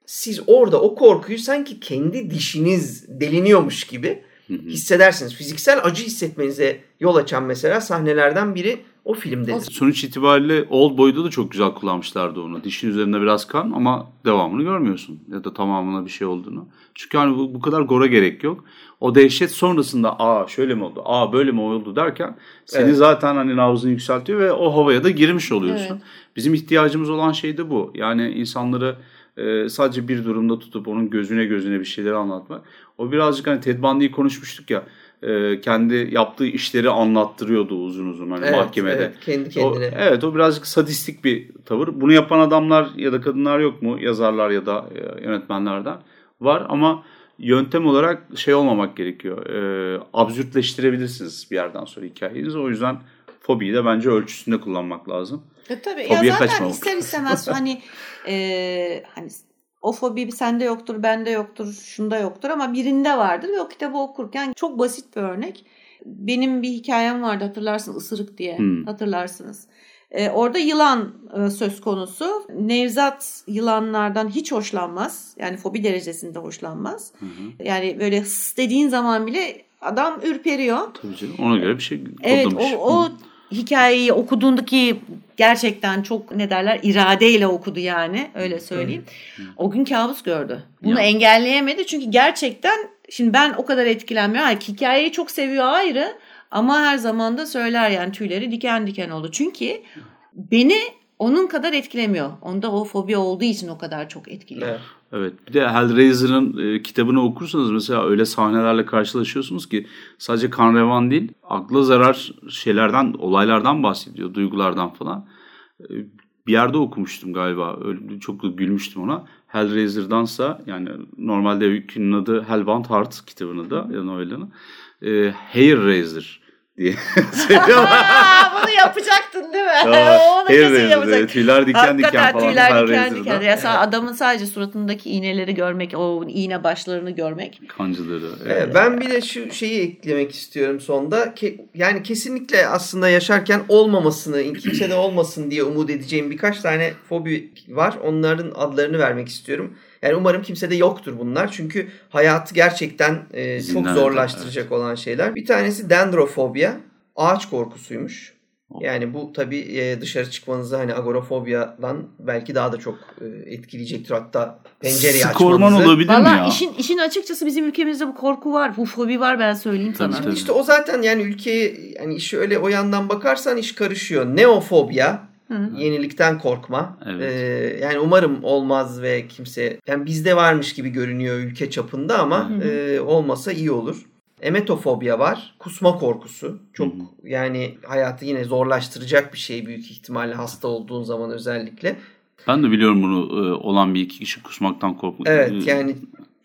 Speaker 2: siz orada o korkuyu sanki kendi dişiniz deliniyormuş gibi. Hissedersiniz. Fiziksel acı hissetmenize yol açan mesela sahnelerden biri o filmdedir.
Speaker 3: Sonuç itibariyle Old Boy'da da çok güzel kullanmışlardı onu. Dişin üzerinde biraz kan ama devamını görmüyorsun. Ya da tamamına bir şey olduğunu. Çünkü hani bu, bu kadar gora gerek yok. O dehşet sonrasında aa şöyle mi oldu, aa böyle mi oldu derken seni
Speaker 2: Evet.
Speaker 3: zaten hani nabzını yükseltiyor ve o havaya da girmiş oluyorsun.
Speaker 1: Evet.
Speaker 3: Bizim ihtiyacımız olan şey de bu. Yani insanları e, sadece bir durumda tutup onun gözüne gözüne bir şeyleri anlatmak. O birazcık hani Ted Bundy'yi konuşmuştuk ya. e, kendi yaptığı işleri anlattırıyordu uzun uzun hani
Speaker 2: Evet,
Speaker 3: mahkemede.
Speaker 2: evet, kendi
Speaker 3: O,
Speaker 2: kendine.
Speaker 3: evet o birazcık sadistik bir tavır. Bunu yapan adamlar ya da kadınlar yok mu? Yazarlar ya da e, yönetmenlerden var ama yöntem olarak şey olmamak gerekiyor. E, absürtleştirebilirsiniz bir yerden sonra hikayenizi. O yüzden fobiyi de bence ölçüsünde kullanmak lazım.
Speaker 1: E tabii ya
Speaker 3: Fobiye
Speaker 1: zaten
Speaker 3: kaçmamak.
Speaker 1: ister istemez hani e, hani o fobi sende yoktur, bende yoktur, şunda yoktur ama birinde vardır ve o kitabı okurken çok basit bir örnek. Benim bir hikayem vardı hatırlarsın ısırık diye
Speaker 3: Hmm.
Speaker 1: hatırlarsınız. E, orada yılan e, söz konusu. Nevzat yılanlardan hiç hoşlanmaz. Yani fobi derecesinde hoşlanmaz.
Speaker 3: Hı hı.
Speaker 1: Yani böyle hıs dediğin zaman bile adam ürperiyor.
Speaker 3: Tabii canım. Ona göre bir şey
Speaker 1: Evet
Speaker 3: kodlamış.
Speaker 1: o, o hikayeyi okuduğundaki gerçekten çok ne derler iradeyle okudu yani öyle söyleyeyim. O gün kabus gördü. Bunu
Speaker 3: Ya.
Speaker 1: engelleyemedi çünkü gerçekten şimdi ben o kadar etkilenmiyorum. Hayır, hikayeyi çok seviyor ayrı Ama her zaman da söyler yani tüyleri diken diken oldu. Çünkü beni onun kadar etkilemiyor. Onda o fobi olduğu için o kadar çok etkiliyor.
Speaker 2: Evet.
Speaker 3: Evet. Bir de Hellraiser'ın e, kitabını okursanız mesela öyle sahnelerle karşılaşıyorsunuz ki sadece kan revan değil, akla zarar şeylerden, olaylardan bahsediyor, duygulardan falan. E, bir yerde okumuştum galiba. Öyle, çok da gülmüştüm ona. Hellraiser'dansa yani normalde öykünün adı Hellbound Heart kitabını da ya novelini. E, Hair Raiser diye söylüyorlar.
Speaker 1: Aa, bunu yapacaktın değil mi? Onu kesin yapacaktın.
Speaker 3: tüyler diken diken
Speaker 1: Hakikaten
Speaker 3: falan.
Speaker 1: tüyler diken diken. Ya sa- adamın sadece suratındaki iğneleri görmek, o iğne başlarını görmek.
Speaker 3: Kancıları.
Speaker 2: Evet,
Speaker 3: Evet.
Speaker 2: ben bir de şu şeyi eklemek istiyorum sonda. Ke- yani kesinlikle aslında yaşarken olmamasını, kimse de olmasın diye umut edeceğim birkaç tane fobi var. Onların adlarını vermek istiyorum. Yani umarım kimsede yoktur bunlar. Çünkü hayatı gerçekten e, çok zorlaştıracak olan şeyler. Bir tanesi dendrofobia. Ağaç korkusuymuş. Yani bu tabii e, dışarı çıkmanızı hani agorafobiyadan belki daha da çok e, etkileyecektir. Hatta pencereyi
Speaker 3: Skorman
Speaker 2: açmanızı.
Speaker 3: olabilir mi
Speaker 1: Valla
Speaker 3: ya?
Speaker 1: işin, işin açıkçası bizim ülkemizde bu korku var. Bu fobi var ben söyleyeyim
Speaker 3: Tabii,
Speaker 1: sana.
Speaker 3: tabii.
Speaker 2: İşte o zaten yani ülkeye yani işi öyle o yandan bakarsan iş karışıyor. Neofobya,
Speaker 1: Hı.
Speaker 2: yenilikten korkma.
Speaker 3: Evet.
Speaker 2: Ee, yani umarım olmaz ve kimse yani bizde varmış gibi görünüyor ülke çapında ama
Speaker 1: Hı hı.
Speaker 2: e, olmasa iyi olur. Emetofobya var. Kusma korkusu. Çok
Speaker 3: Hı hı.
Speaker 2: yani hayatı yine zorlaştıracak bir şey büyük ihtimalle hasta olduğun zaman özellikle.
Speaker 3: Ben de biliyorum bunu e, olan bir iki kişi kusmaktan korkmak.
Speaker 2: Evet
Speaker 3: E,
Speaker 2: yani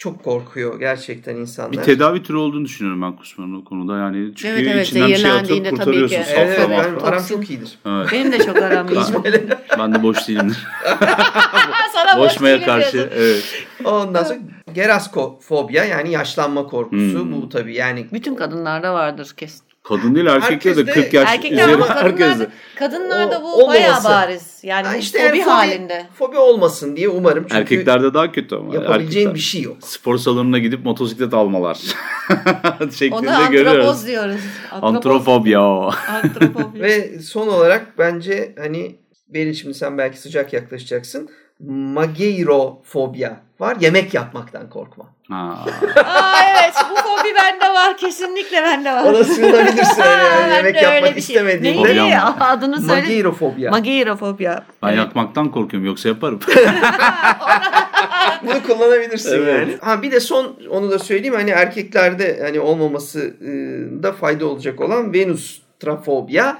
Speaker 2: çok korkuyor gerçekten insanlar.
Speaker 3: bir tedavi türü olduğunu düşünüyorum ben kusmanın o konuda. Yani çünkü
Speaker 1: Evet, evet,
Speaker 3: içinden bir şey atıp
Speaker 1: tabii
Speaker 3: kurtarıyorsun.
Speaker 1: ki.
Speaker 3: safra
Speaker 2: Evet, evet benim aram çok iyidir.
Speaker 3: Evet.
Speaker 1: Benim de çok aram iyi.
Speaker 3: Ben de boş değilimdir.
Speaker 1: Sana boş
Speaker 3: Boşmaya
Speaker 1: değilim
Speaker 3: karşı.
Speaker 1: diyorsun.
Speaker 3: Evet.
Speaker 2: Ondan sonra geraskofobya yani yaşlanma korkusu.
Speaker 3: Hmm.
Speaker 2: Bu tabii yani
Speaker 1: Bütün kadınlarda vardır kesin.
Speaker 3: Kadın değil erkekte de
Speaker 2: Herkes de-
Speaker 3: 40 yaş
Speaker 1: Erkekler
Speaker 3: üzeri
Speaker 1: ama
Speaker 3: herkes
Speaker 1: kadınlarda,
Speaker 2: O-
Speaker 1: bu
Speaker 2: olmaması.
Speaker 1: bayağı bariz. Yani
Speaker 2: Ha işte
Speaker 1: fobi
Speaker 2: yani
Speaker 1: halinde.
Speaker 2: Fobi olmasın diye umarım. Çünkü
Speaker 3: Erkeklerde daha kötü ama.
Speaker 2: yapabileceğin
Speaker 3: Erkekler-
Speaker 2: bir şey yok.
Speaker 3: Spor salonuna gidip motosiklet almalar. Şeklinde
Speaker 1: Ona
Speaker 3: görüyoruz.
Speaker 1: antropoz diyoruz.
Speaker 3: Antropobya.
Speaker 1: Antropobi.
Speaker 2: Ve son olarak bence hani Beril şimdi sen belki sıcak yaklaşacaksın. Mageirofobya var. Yemek yapmaktan korkma.
Speaker 3: Ha.
Speaker 1: Aa evet bu fobi bende var. Kesinlikle bende var.
Speaker 2: Ona sığınabilirsin öyle. Yani
Speaker 1: Ben
Speaker 2: yemek yapmak
Speaker 1: şey.
Speaker 2: istemediğinde.
Speaker 1: Neydi?
Speaker 3: Mı?
Speaker 1: Adını söyle.
Speaker 2: Mageirofobya.
Speaker 1: Mageirofobya.
Speaker 3: Ben
Speaker 1: Evet.
Speaker 3: yakmaktan korkuyorum yoksa yaparım.
Speaker 2: Bunu kullanabilirsin
Speaker 3: Evet.
Speaker 2: yani. Ha bir de son onu da söyleyeyim hani erkeklerde hani olmaması e, da fayda olacak olan Venus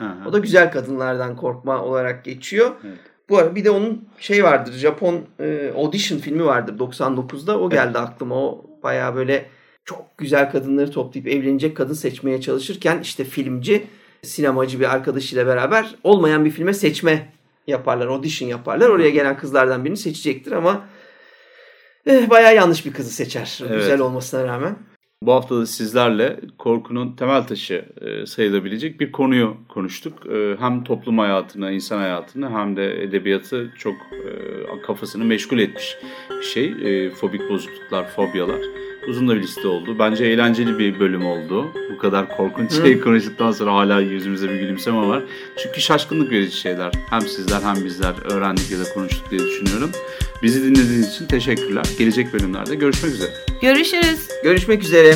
Speaker 3: hı.
Speaker 2: O da güzel kadınlardan korkma olarak geçiyor.
Speaker 3: Evet.
Speaker 2: Bu arada bir de onun şey vardır. Japon e, Audition filmi vardır 99'da. O geldi aklıma. O bayağı böyle çok güzel kadınları toplayıp evlenecek kadın seçmeye çalışırken işte filmci sinemacı bir arkadaşıyla beraber olmayan bir filme seçme yaparlar. Audition yaparlar. Oraya gelen kızlardan birini seçecektir ama eh, bayağı yanlış bir kızı seçer.
Speaker 3: Evet.
Speaker 2: Güzel olmasına rağmen.
Speaker 3: Bu hafta da sizlerle korkunun temel taşı e, sayılabilecek bir konuyu konuştuk. E, hem toplum hayatını, insan hayatını hem de edebiyatı çok e, kafasını meşgul etmiş bir şey. Fobik bozukluklar, fobyalar. Uzun da bir liste oldu. Bence eğlenceli bir bölüm oldu. Bu kadar korkunç şey konuştuktan sonra hala yüzümüzde bir gülümseme var. Çünkü şaşkınlık verici şeyler. Hem sizler hem bizler öğrendik ya da konuştuk diye düşünüyorum. Bizi dinlediğiniz için teşekkürler. Gelecek bölümlerde görüşmek üzere.
Speaker 1: Görüşürüz.
Speaker 2: Görüşmek üzere.